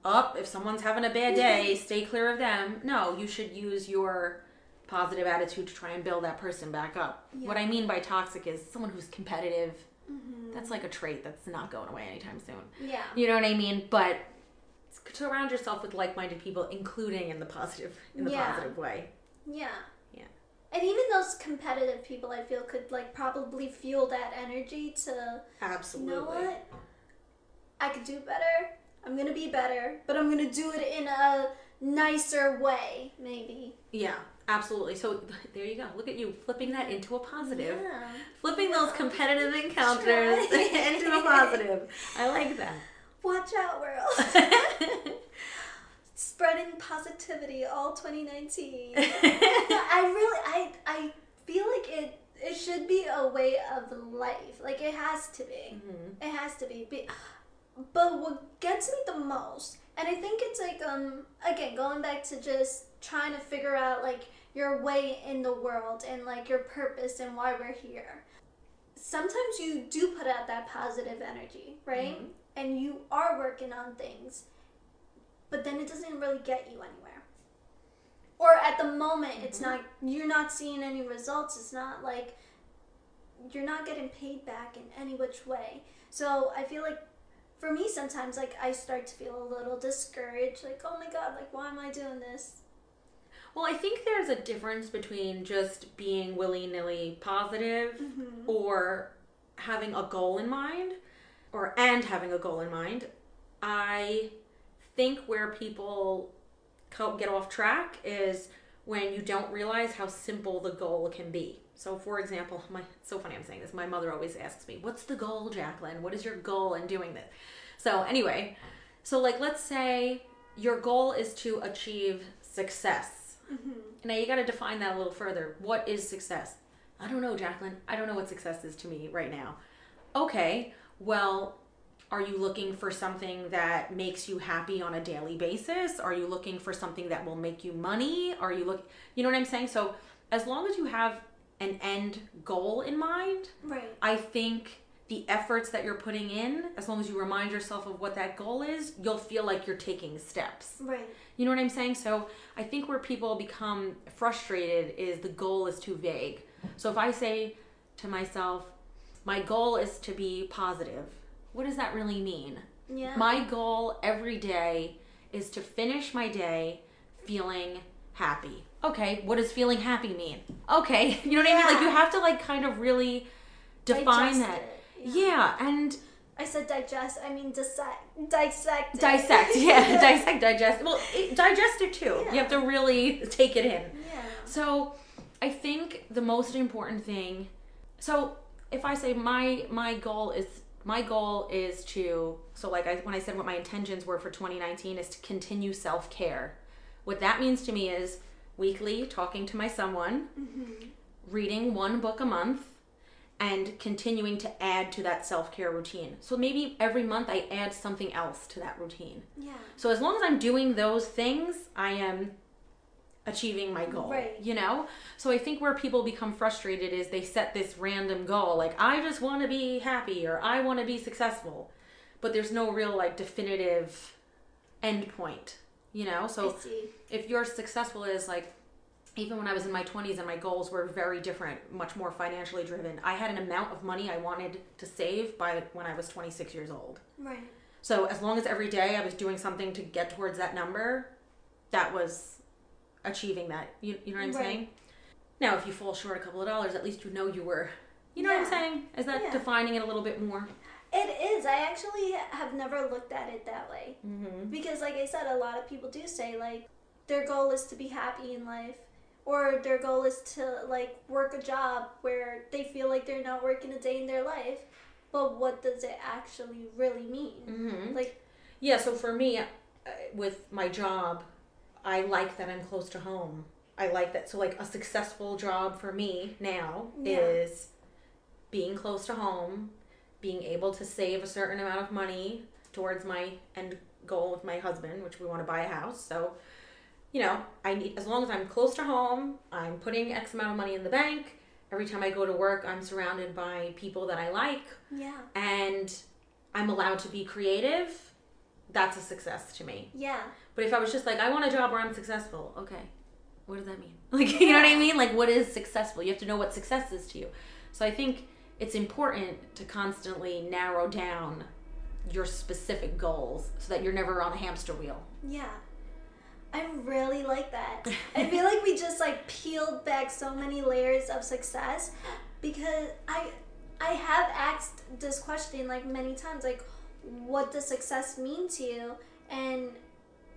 up if someone's having a bad day stay clear of them no you should use your positive attitude to try and build that person back up what i mean by toxic is someone who's competitive Mhm. that's like a trait that's not going away anytime soon Yeah. you know what i mean but surround yourself with like-minded people including in the positive in the Yeah. positive way Yeah. Yeah. And even those competitive people, I feel, could like probably fuel that energy to, Absolutely. you know what? I could do better. I'm gonna be better, but I'm gonna do it in a nicer way, maybe. Yeah, absolutely. So there you go. Look at you flipping that into a positive. Yeah. Flipping those competitive encounters into a positive. I like that. Watch out, world. Spreading positivity all 2019. I really, I, I feel like it. It should be a way of life. Like it has to be. Mhm. It has to be. be. But what gets me the most, and I think it's like um again going back to just trying to figure out like your way in the world and like your purpose and why we're here. Sometimes you do put out that positive energy, right? Mhm. And you are working on things, but then it doesn't really get you anywhere. Or at the moment, it's Mhm. not. You're not seeing any results. It's not like you're not getting paid back in any which way. So I feel like for me sometimes like I start to feel a little discouraged like oh my god like why am I doing this? Well, I think there's a difference between just being willy nilly positive Mhm. or having a goal in mind or and having a goal in mind. I think where people get off track is when you don't realize how simple the goal can be. So, for example, my so funny I'm saying this. My mother always asks me, "What's the goal, Jaclyn? What is your goal in doing this?" So, anyway, so like let's say your goal is to achieve success. Mhm. Now you got to define that a little further. What is success? I don't know, Jaclyn. I don't know what success is to me right now. Okay, well, are you looking for something that makes you happy on a daily basis? Are you looking for something that will make you money? Are you look You know what I'm saying? So, as long as you have an end goal in mind, Right. I think the efforts that you're putting in, as long as you remind yourself of what that goal is, you'll feel like you're taking steps. Right. You know what I'm saying? So I think where people become frustrated is the goal is too vague. So if I say to myself, my goal is to be positive, what does that really mean? Yeah. My goal every day is to finish my day feeling happy. Okay, what does feeling happy mean? Okay, you know what I mean? Like you have to like kind of really define Digest that. it, Yeah, and I said digest. I mean dissect. Dissect. dissect. Yeah, dissect, digest. Well, it, digest it too. Yeah. You have to really take it in. Yeah. So, I think the most important thing. So, if I say my my goal is my goal is to so like I when I said what my intentions were for 2019 is to continue self care. What that means to me is weekly talking to my someone, mm-hmm. reading one book a month, and continuing to add to that self care routine. So maybe every month I add something else to that routine. Yeah. So as long as I'm doing those things, I am achieving my goal. Right. You know? So I think where people become frustrated is they set this random goal, like I just want to be happy or I want to be successful. But there's no real like definitive end point, you know? So if you're successful is like even when I was in my 20s and my goals were very different, much more financially driven. I had an amount of money I wanted to save by when I was 26 years old. Right. So as long as every day I was doing something to get towards that number, that was achieving that. You, you know what I'm Right. saying? Now, if you fall short a couple of dollars, at least you know you were. You know what I'm saying? Is that Yeah. defining it a little bit more? It is. I actually have never looked at it that way. Mm-hmm. Because, like I said, a lot of people do say, like, their goal is to be happy in life. Or their goal is to, like, work a job where they feel like they're not working a day in their life. But what does it actually really mean? Mm-hmm. Like, Yeah. So for me, uh, with my job, I like that I'm close to home. I like that. So like a successful job for me now Yeah. is being close to home, being able to save a certain amount of money towards my end goal with my husband, which we want to buy a house. So, you know, I need as long as I'm close to home, I'm putting X amount of money in the bank. Every time I go to work, I'm surrounded by people that I like yeah. and I'm allowed to be creative. That's a success to me. Yeah. But if I was just like, I want a job where I'm successful, okay, what does that mean? Like, you know what I mean? Like, what is successful? You have to know what success is to you. So I think it's important to constantly narrow down your specific goals so that you're never on a hamster wheel. Yeah. I really like that. I feel like we just like peeled back so many layers of success because I I have asked this question like many times like what does success mean to you and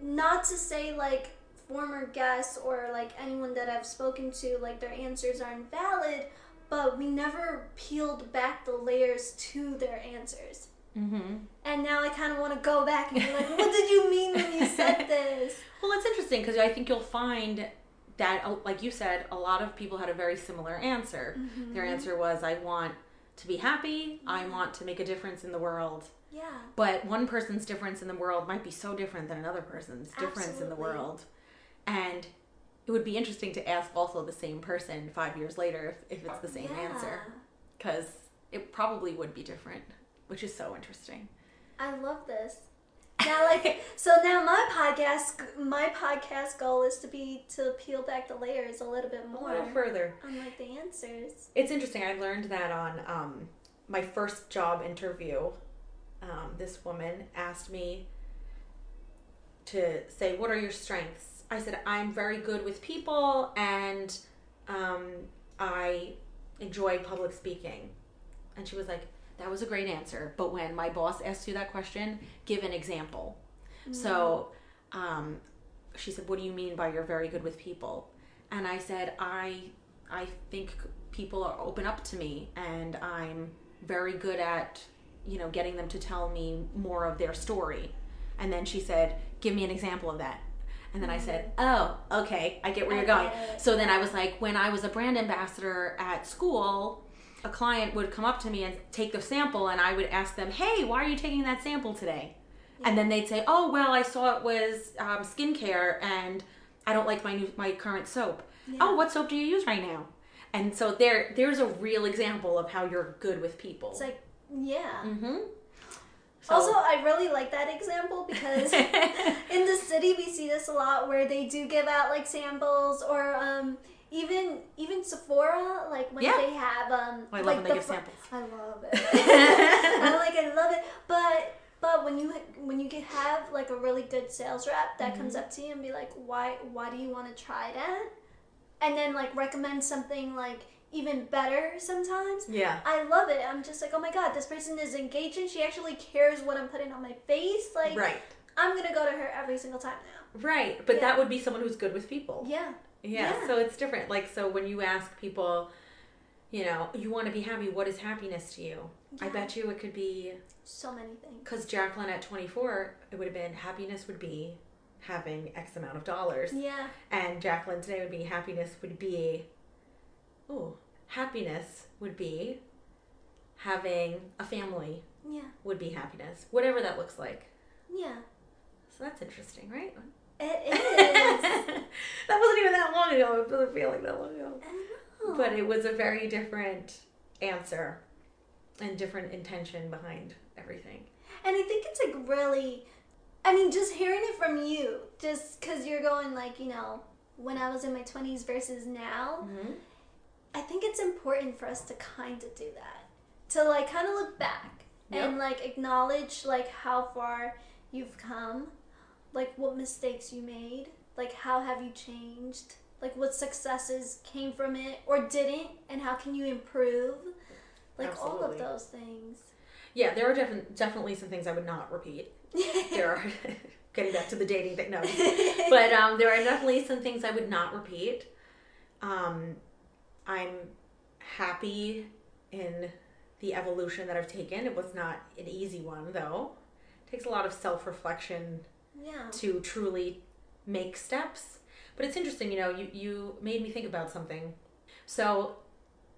not to say like former guests or like anyone that I've spoken to like their answers aren't valid but we never peeled back the layers to their answers. Mm-hmm. And now I kind of want to go back and be like, what did you mean when you said this? Well, it's interesting because I think you'll find that, uh, like you said, a lot of people had a very similar answer. Their answer was, I want to be happy, I want to make a difference in the world. Yeah. But one person's difference in the world might be so different than another person's difference in the world. And it would be interesting to ask also the same person five years later if, if it's the same Yeah. answer. Because it probably would be different, which is so interesting. I love this. Now, like, so now my podcast, my podcast goal is to be to peel back the layers a little bit A more little further. on like the answers. It's interesting. I learned that on um, my first job interview. Um, this woman asked me to say, "What are your strengths?" I said, "I'm very good with people, and um, I enjoy public speaking." And she was like, "That was a great answer." But when my boss asked you that question, give an example. So um, she said, "What do you mean by you're very good with people?" And I said, "I I think people are open up to me, and I'm very good at you know getting them to tell me more of their story." And then she said, "Give me an example of that." And then I said, "Oh, okay, I get where I you're going." it. So then I was like, when I was a brand ambassador at school, a client would come up to me and take the sample, and I would ask them, "Hey, why are you taking that sample today?" And then they'd say, "Oh, well, I saw it was um, skincare, and I don't like my new my current soap. Oh, what soap do you use right now?" And so there there's a real example of how you're good with people. It's like Yeah. Mm-hmm. Also, I really like that example because in the city we see this a lot where they do give out like samples or um even even Sephora like when Yeah. they have um I love like when they the give fr- samples. I love it. I like I love it. But but when you when you can have like a really good sales rep that comes Mm-hmm. up to you and be like, why why do you want to try that? And then like recommend something like even better sometimes. yeah. I love it. I'm just like, oh my god, this person is engaging. She actually cares what I'm putting on my face. Like, Right. I'm gonna go to her every single time now. Right. But Yeah. that would be someone who's good with people. Yeah. Yeah, Yeah. so it's different. Like, so when you ask people, you know, you want to be happy, what is happiness to you? I bet you it could be, So many things. because Jaclyn at 24, it would have been happiness would be having X amount of dollars. Yeah. And Jaclyn today would be happiness would be, oh, happiness would be having a family, Yeah. would be happiness, whatever that looks like. Yeah. So that's interesting, right? It is. that wasn't even that long ago. It doesn't feel like that long ago. But it was a very different answer and different intention behind everything. And I think it's like really, I mean, just hearing it from you, just because you're going like, you know, when I was in my 20s versus now, Mm-hmm. I think it's important for us to kind of do that. To like kind of look back and like acknowledge like how far you've come, like what mistakes you made, like how have you changed, like what successes came from it or didn't, and how can you improve, like all of those things. Yeah, there are defi- definitely some things I would not repeat. There are, getting back to the dating thing, no. But um, there are definitely some things I would not repeat. Um, I'm happy in the evolution that I've taken. It was not an easy one, though. It takes a lot of self reflection yeah. to truly make steps. But it's interesting, you know, you, you made me think about something. So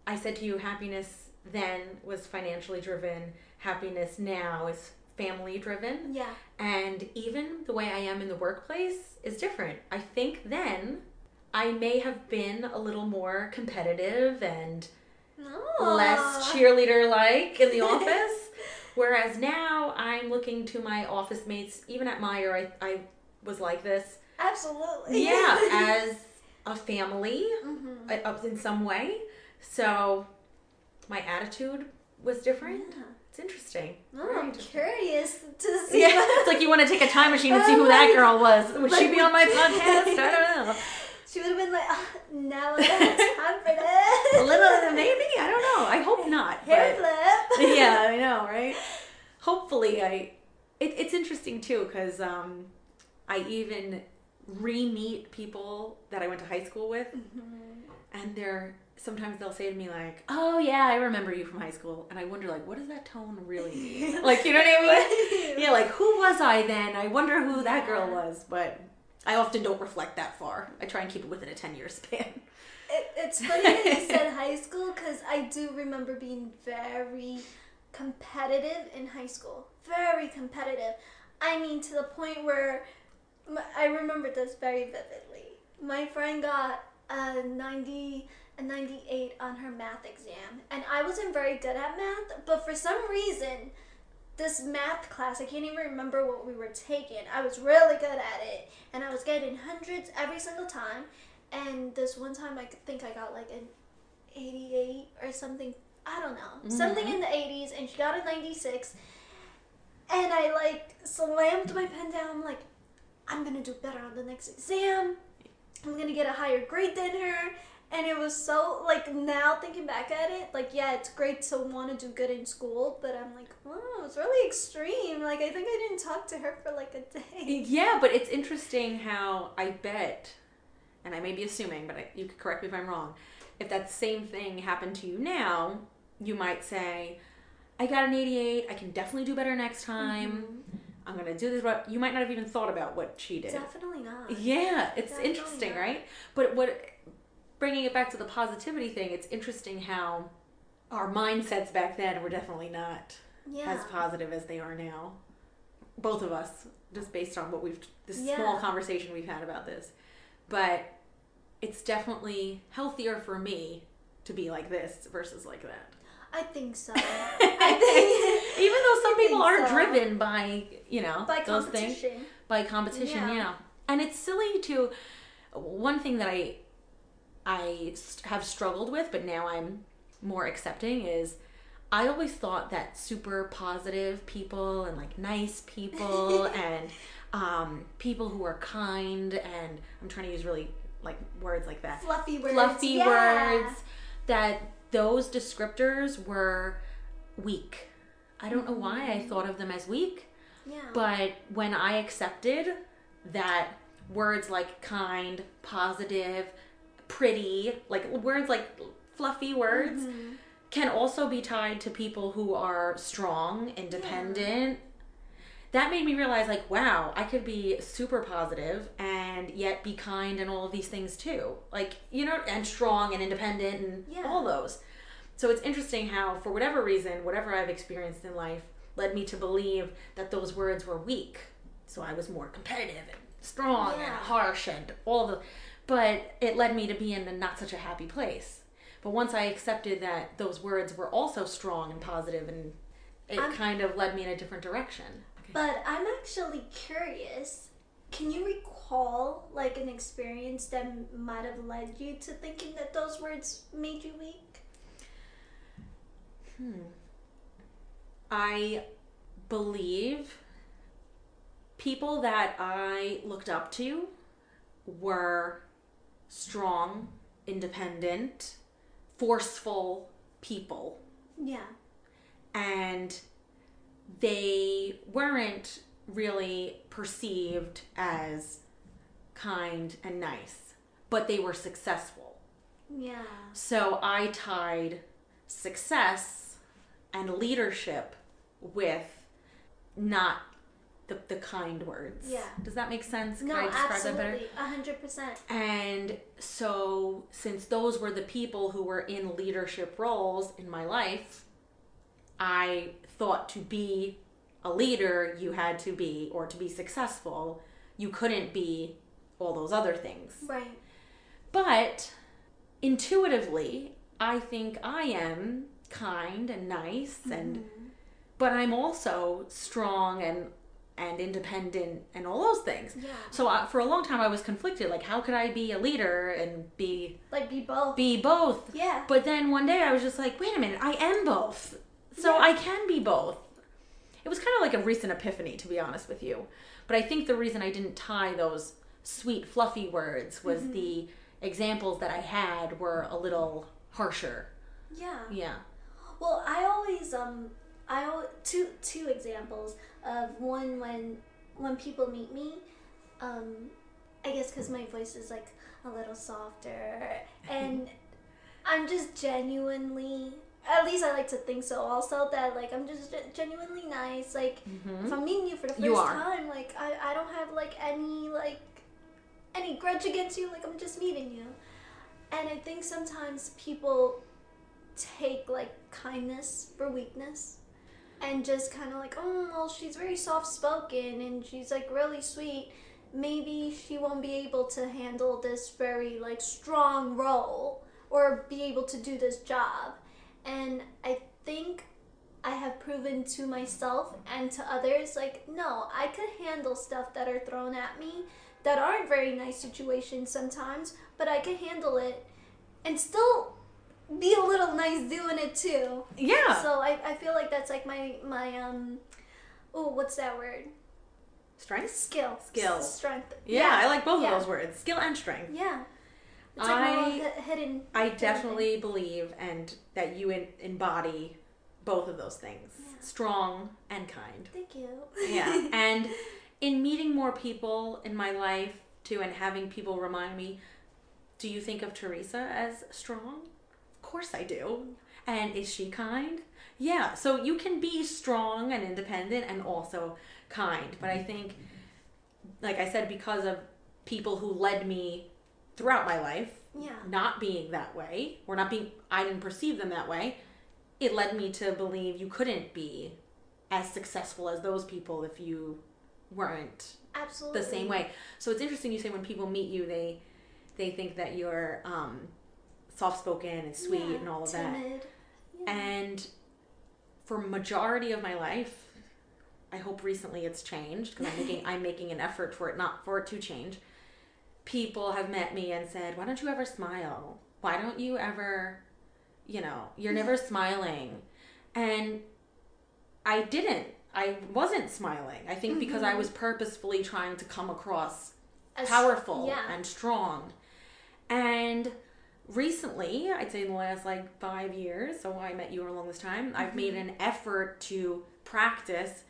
I said to you, happiness then was financially driven, happiness now is family driven. Yeah. And even the way I am in the workplace is different. I think then I may have been a little more competitive and No. less cheerleader like in the office. Whereas now I'm looking to my office mates, even at Meyer, I, I was like this. Absolutely. Yeah, as a family hmm uh, in some way. So my attitude was different. Yeah. It's interesting. Oh, I'm curious to see. Yeah, it's like you want to take a time machine and see who that girl was. Would she be on my podcast? I don't know. She would have been like, oh, now I have time for that. A little, maybe. I don't know. I hope not. Hair but- flip. yeah, I know, right? Hopefully, I. It, it's interesting too because um, I even re-meet people that I went to high school with, and they're sometimes they'll say to me like, "Oh yeah, I remember you from high school," and I wonder like, what does that tone really mean? like, you know what I mean? Yeah, like who was I then? I wonder who that girl was, but. I often don't reflect that far. I try and keep it within a 10 year span. It, it's funny that you said high school because I do remember being very competitive in high school. Very competitive. I mean, to the point where I remember this very vividly. My friend got a 90, a 98 on her math exam, and I wasn't very good at math, but for some reason, this math class, I can't even remember what we were taking. I was really good at it, and I was getting hundreds every single time. And this one time, I think I got like an 88 or something. I don't know. Mm-hmm. Something in the 80s, and she got a 96. And I like slammed my pen down. I'm like, I'm gonna do better on the next exam. I'm gonna get a higher grade than her. And it was so, like, now thinking back at it, like, yeah, it's great to want to do good in school, but I'm like, oh, it's really extreme. Like, I think I didn't talk to her for like a day. Yeah, but it's interesting how I bet, and I may be assuming, but I, you could correct me if I'm wrong. If that same thing happened to you now, you might say, "I got an 88. I can definitely do better next time. Mm-hmm. I'm gonna do this." But you might not have even thought about what she did. Definitely not. Yeah, it's Definitely interesting, not. right? But what bringing it back to the positivity thing, it's interesting how our mindsets back then were definitely not Yeah. as positive as they are now. Both of us, just based on what we've this Yeah. small conversation we've had about this. But it's definitely healthier for me to be like this versus like that. I think so. I think Even though some I people are so. driven by, you know, by those things competition. by competition, Yeah. yeah. And it's silly to one thing that I I have struggled with, but now I'm more accepting is I always thought that super positive people and like nice people and um, people who are kind and I'm trying to use really like words like that Fluffy words. fluffy yeah. words that those descriptors were weak. I don't know why I thought of them as weak, Yeah. but when I accepted that words like kind, positive, pretty, like words like fluffy words Mhm. can also be tied to people who are strong, independent. That made me realize, like, wow, I could be super positive and yet be kind and all of these things too. Like, you know, and strong and independent and Yeah. all those. So it's interesting how, for whatever reason, whatever I've experienced in life led me to believe that those words were weak. So I was more competitive and strong and harsh and all the. But it led me to be in a not such a happy place. But once I accepted that those words were also strong and positive, and it I'm- kind of led me in a different direction. But I'm actually curious. Can you recall like an experience that might have led you to thinking that those words made you weak? Hmm. I believe people that I looked up to were strong, independent, forceful people. Yeah. and they weren't really perceived as kind and nice, but they were successful. Yeah. So I tied success and leadership with not the, the kind words. Yeah. Does that make sense? Can No, I describe that better? absolutely. A hundred percent. And so, since those were the people who were in leadership roles in my life, I thought to be a leader, you had to be, or to be successful, you couldn't be all those other things. Right. But intuitively, I think I am kind and nice and Mm-hmm. but I'm also strong and and independent and all those things. Yeah. So I, for a long time, I was conflicted. Like, how could I be a leader and be Like be both. be both? yeah. But then one day, I was just like, wait a minute, I am both. So Yeah. I can be both. It was kind of like a recent epiphany, to be honest with you. But I think the reason I didn't tie those sweet, fluffy words was Mm-hmm. the examples that I had were a little harsher. Yeah. Yeah. Well, I always um I two two examples of one when when people meet me, um I guess cuz my voice is like a little softer. And I'm just genuinely at least I like to think so also that like I'm just genuinely nice. Like if I'm meeting you for the first time like I I don't have like any like any grudge against you. Like I'm just meeting you. And I think sometimes people take like kindness for weakness and just kind of like, oh, well, she's very soft spoken and she's like really sweet. Maybe she won't be able to handle this very like strong role or be able to do this job. And I think I have proven to myself and to others like, no, I could handle stuff that are thrown at me that aren't very nice situations sometimes, but I can handle it and still be a little nice doing it too. Yeah. So I, I feel like that's like my my um oh what's that word? Strength? Skill. Skill. S- Strength. Yeah, I like both yeah. of those words skill and strength. Yeah. It's like I- hidden I hidden definitely believe and that you in, embody both of those things Yeah. strong and kind. Thank you. Yeah. and in meeting more people in my life too and having people remind me, do you think of Teresa as strong? Of course I do. And is she kind? Yeah. So you can be strong and independent and also kind. But I think, like I said, because of people who led me throughout my life, yeah. not being that way or not being i didn't perceive them that way it led me to believe you couldn't be as successful as those people if you weren't Absolutely. the same way so it's interesting you say when people meet you they they think that you're um soft spoken and sweet Yeah, and all of that timid. And for majority of my life, I hope recently it's changed because I'm making I'm making an effort for it not for it to change. People have met me and said, "Why don't you ever smile? Why don't you ever, you know, you're never smiling." And I didn't. I wasn't smiling. I think because I mm-hmm. was purposefully trying to come across As- powerful yeah. and strong. And recently, I'd say in the last like five years, so I met you along this time, I've made mm-hmm. an effort to practice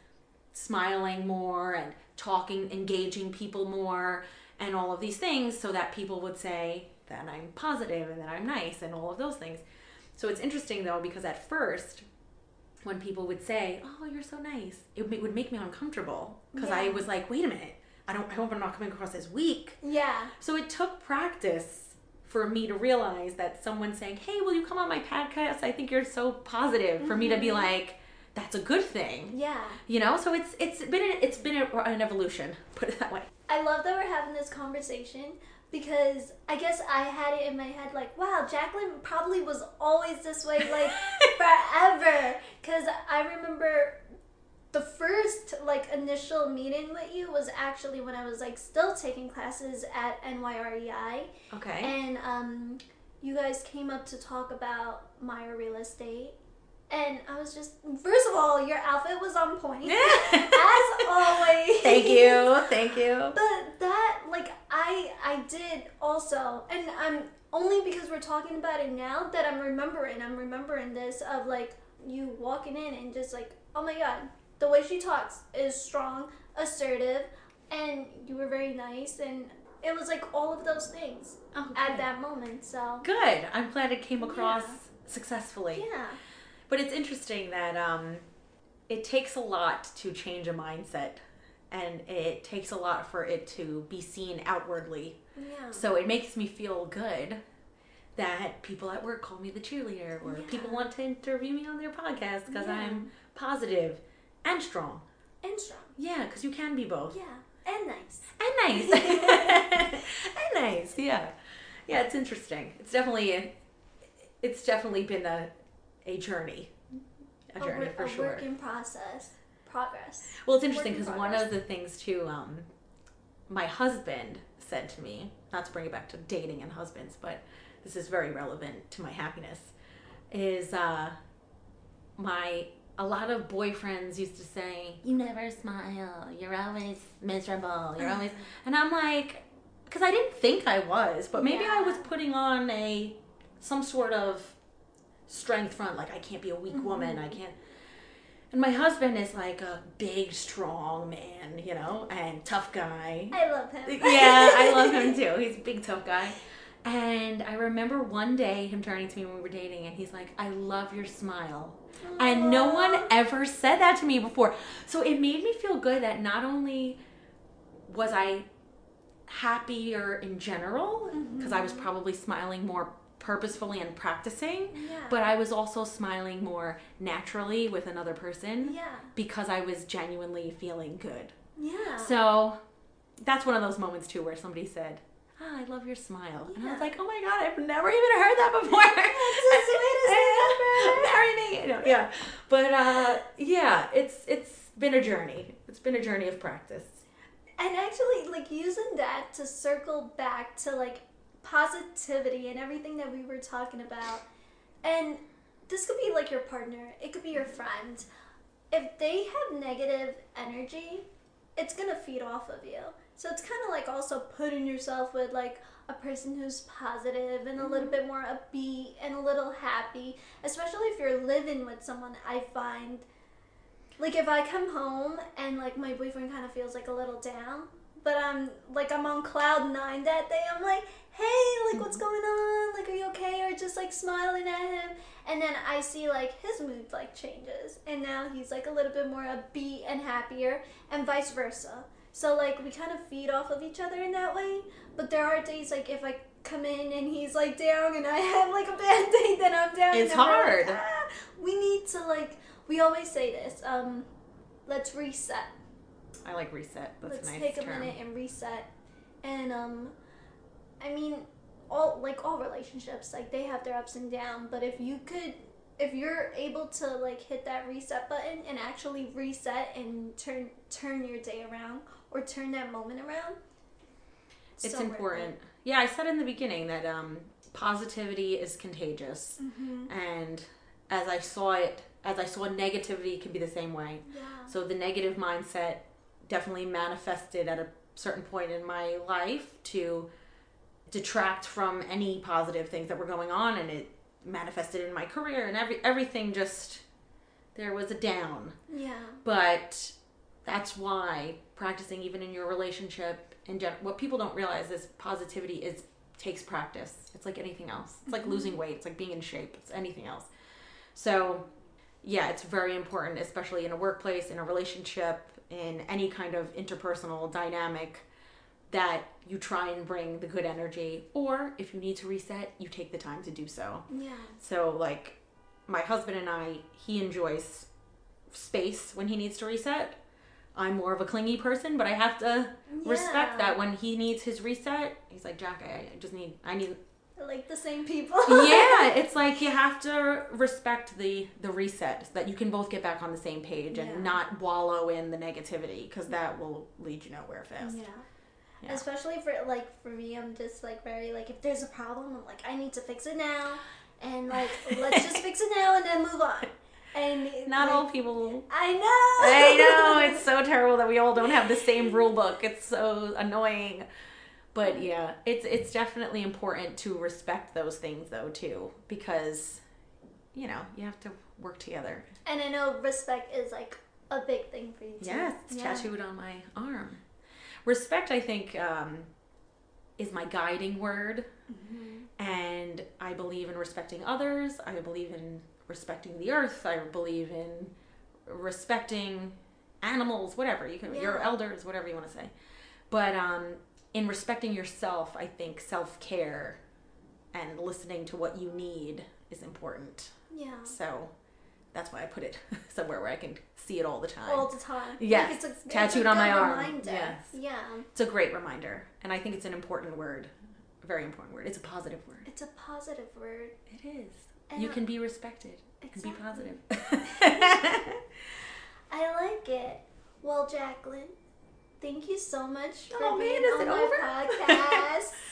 smiling more and talking, engaging people more, and all of these things so that people would say that I'm positive and that I'm nice and all of those things. So it's interesting though because at first, when people would say, "Oh, you're so nice," it would make me uncomfortable because I was like, "Wait a minute, I don't. I hope I'm not coming across as weak." Yeah. So it took practice for me to realize that someone saying, "Hey, will you come on my podcast? I think you're so positive." For me to be mm-hmm. like, "That's a good thing," Yeah. you know. So it's it's been a, it's been a, an evolution. Put it that way. I love that we're having this conversation because I guess I had it in my head like, wow, Jaclyn probably was always this way like forever. Because I remember the first like initial meeting with you was actually when I was like still taking classes at NYREI, Okay. and um, you guys came up to talk about Meyer Real Estate. And I was just, first of all, your outfit was on point, as always. thank you, thank you. But that, like, I I did also, and I'm only because we're talking about it now that I'm remembering. I'm remembering this of like you walking in and just like, oh my god, the way she talks is strong, assertive, and you were very nice, and it was like all of those things Oh, at that moment. So Good. I'm glad it came across Yeah. successfully. yeah, But it's interesting that um, it takes a lot to change a mindset, and it takes a lot for it to be seen outwardly. yeah, So it makes me feel good that people at work call me the cheerleader, or Yeah. people want to interview me on their podcast because Yeah. I'm positive and strong. and strong. Yeah, because you can be both. Yeah, and nice. And nice. and nice, yeah. Yeah, it's interesting. It's definitely it's definitely been a a journey. A journey wor- for a sure. work in process, progress. Well, it's interesting because one of the things too, um, my husband said to me, not to bring it back to dating and husbands, but this is very relevant to my happiness, is uh, my a lot of boyfriends used to say, "You never smile. You're always miserable. You're mm. always," and I'm like, because I didn't think I was, but maybe I was putting on a some sort of strength front, like I can't be a weak mm-hmm. woman. I can't. And my husband is like a big, strong man, you know, and tough guy. I love him. yeah, I love him too. He's a big, tough guy. And I remember one day him turning to me when we were dating, and he's like, I love your smile. And no one ever said that to me before. So it made me feel good that not only was I happier in general, mm-hmm. because I was probably smiling more purposefully and practicing, Yeah. but I was also smiling more naturally with another person yeah. because I was genuinely feeling good. Yeah. So that's one of those moments too where somebody said, "Ah, I love your smile," and I was like, "Oh my god, I've never even heard that before." That's the sweetest thing ever. Marry me, know, yeah. But uh, yeah, it's it's been a journey. It's been a journey of practice. and actually, like using that to circle back to like positivity and everything that we were talking about, and this could be like your partner, it could be your friend. If they have negative energy, it's gonna feed off of you. So it's kind of like also putting yourself with like a person who's positive and a little mm-hmm. bit more upbeat and a little happy, especially if you're living with someone. I find like if I come home and like my boyfriend kind of feels like a little down, but I'm like I'm on cloud nine that day. I'm like, hey, like what's mm-hmm. going on? Like, are you okay? Or just like smiling at him, and then I see like his mood like changes, and now he's like a little bit more upbeat and happier, and vice versa. So like we kind of feed off of each other in that way. But there are days like if I come in and he's like down and I have like a bad day, then I'm down. It's and then like, hard. "Ah." We need to like we always say this. Um, let's reset. I like reset. That's let's a nice take a term. minute and reset. And um, I mean, all like all relationships, like they have their ups and downs. But if you could if you're able to like hit that reset button and actually reset and turn turn your day around or turn that moment around, It's so important. Yeah, I said in the beginning that um, positivity is contagious, Mhm. and as I saw it, as I saw negativity can be the same way. Yeah. So the negative mindset definitely manifested at a certain point in my life to detract from any positive things that were going on, and it manifested in my career and every everything just there was a down. Yeah. But that's why practicing even in your relationship in gen- what people don't realize is positivity is takes practice. It's like anything else. It's like mm-hmm. losing weight. It's like being in shape. It's anything else. So, yeah, it's very important, especially in a workplace, in a relationship, in any kind of interpersonal dynamic, that you try and bring the good energy. Or if you need to reset, you take the time to do so. Yeah. So, like, my husband and I, he enjoys space when he needs to reset. I'm more of a clingy person, but I have to respect that when he needs his reset. He's like, Jack, I, I just need, I need. Like the same people. yeah, it's like you have to respect the the reset so that you can both get back on the same page and not wallow in the negativity because that will lead you nowhere fast. Yeah. Yeah. Especially for like for me, I'm just like very like if there's a problem, I'm like I need to fix it now, and like let's just fix it now and then move on. And Not like, all people I know. I know it's so terrible that we all don't have the same rule book. It's so annoying. But yeah, it's it's definitely important to respect those things though too because you know, you have to work together. And I know respect is like a big thing for you too. Yes, it's Yeah. tattooed on my arm. Respect I think um is my guiding word Mhm. and I believe in respecting others. I believe in respecting the earth. I believe in respecting animals, whatever you can, your elders, whatever you want to say. But um, in respecting yourself, I think self care and listening to what you need is important. Yeah. So that's why I put it somewhere where I can see it all the time. All the time. Yes. Like, it's a, it's a Tattooed on my arm. Reminder. Yes. Yeah. it's a great reminder, and I think it's an important word, a very important word. It's a positive word. It's a positive word. It is. You can be respected and be positive. I like it. Well, Jaclyn, thank you so much for Oh, man, being is on it my over? podcast.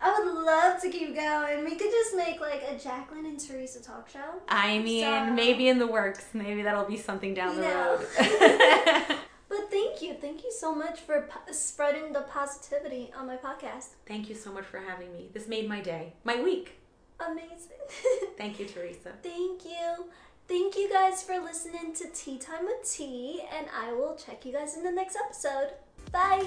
I would love to keep going. We could just make like a Jaclyn and Teresa talk show. I mean, So- maybe in the works. Maybe that'll be something down the No. road. But thank you. Thank you so much for po- spreading the positivity on my podcast. Thank you so much for having me. This made my day, my week. Amazing. Thank you, Teresa. thank you. Thank you guys for listening to Tea Time with Tea, and I will check you guys in the next episode. Bye.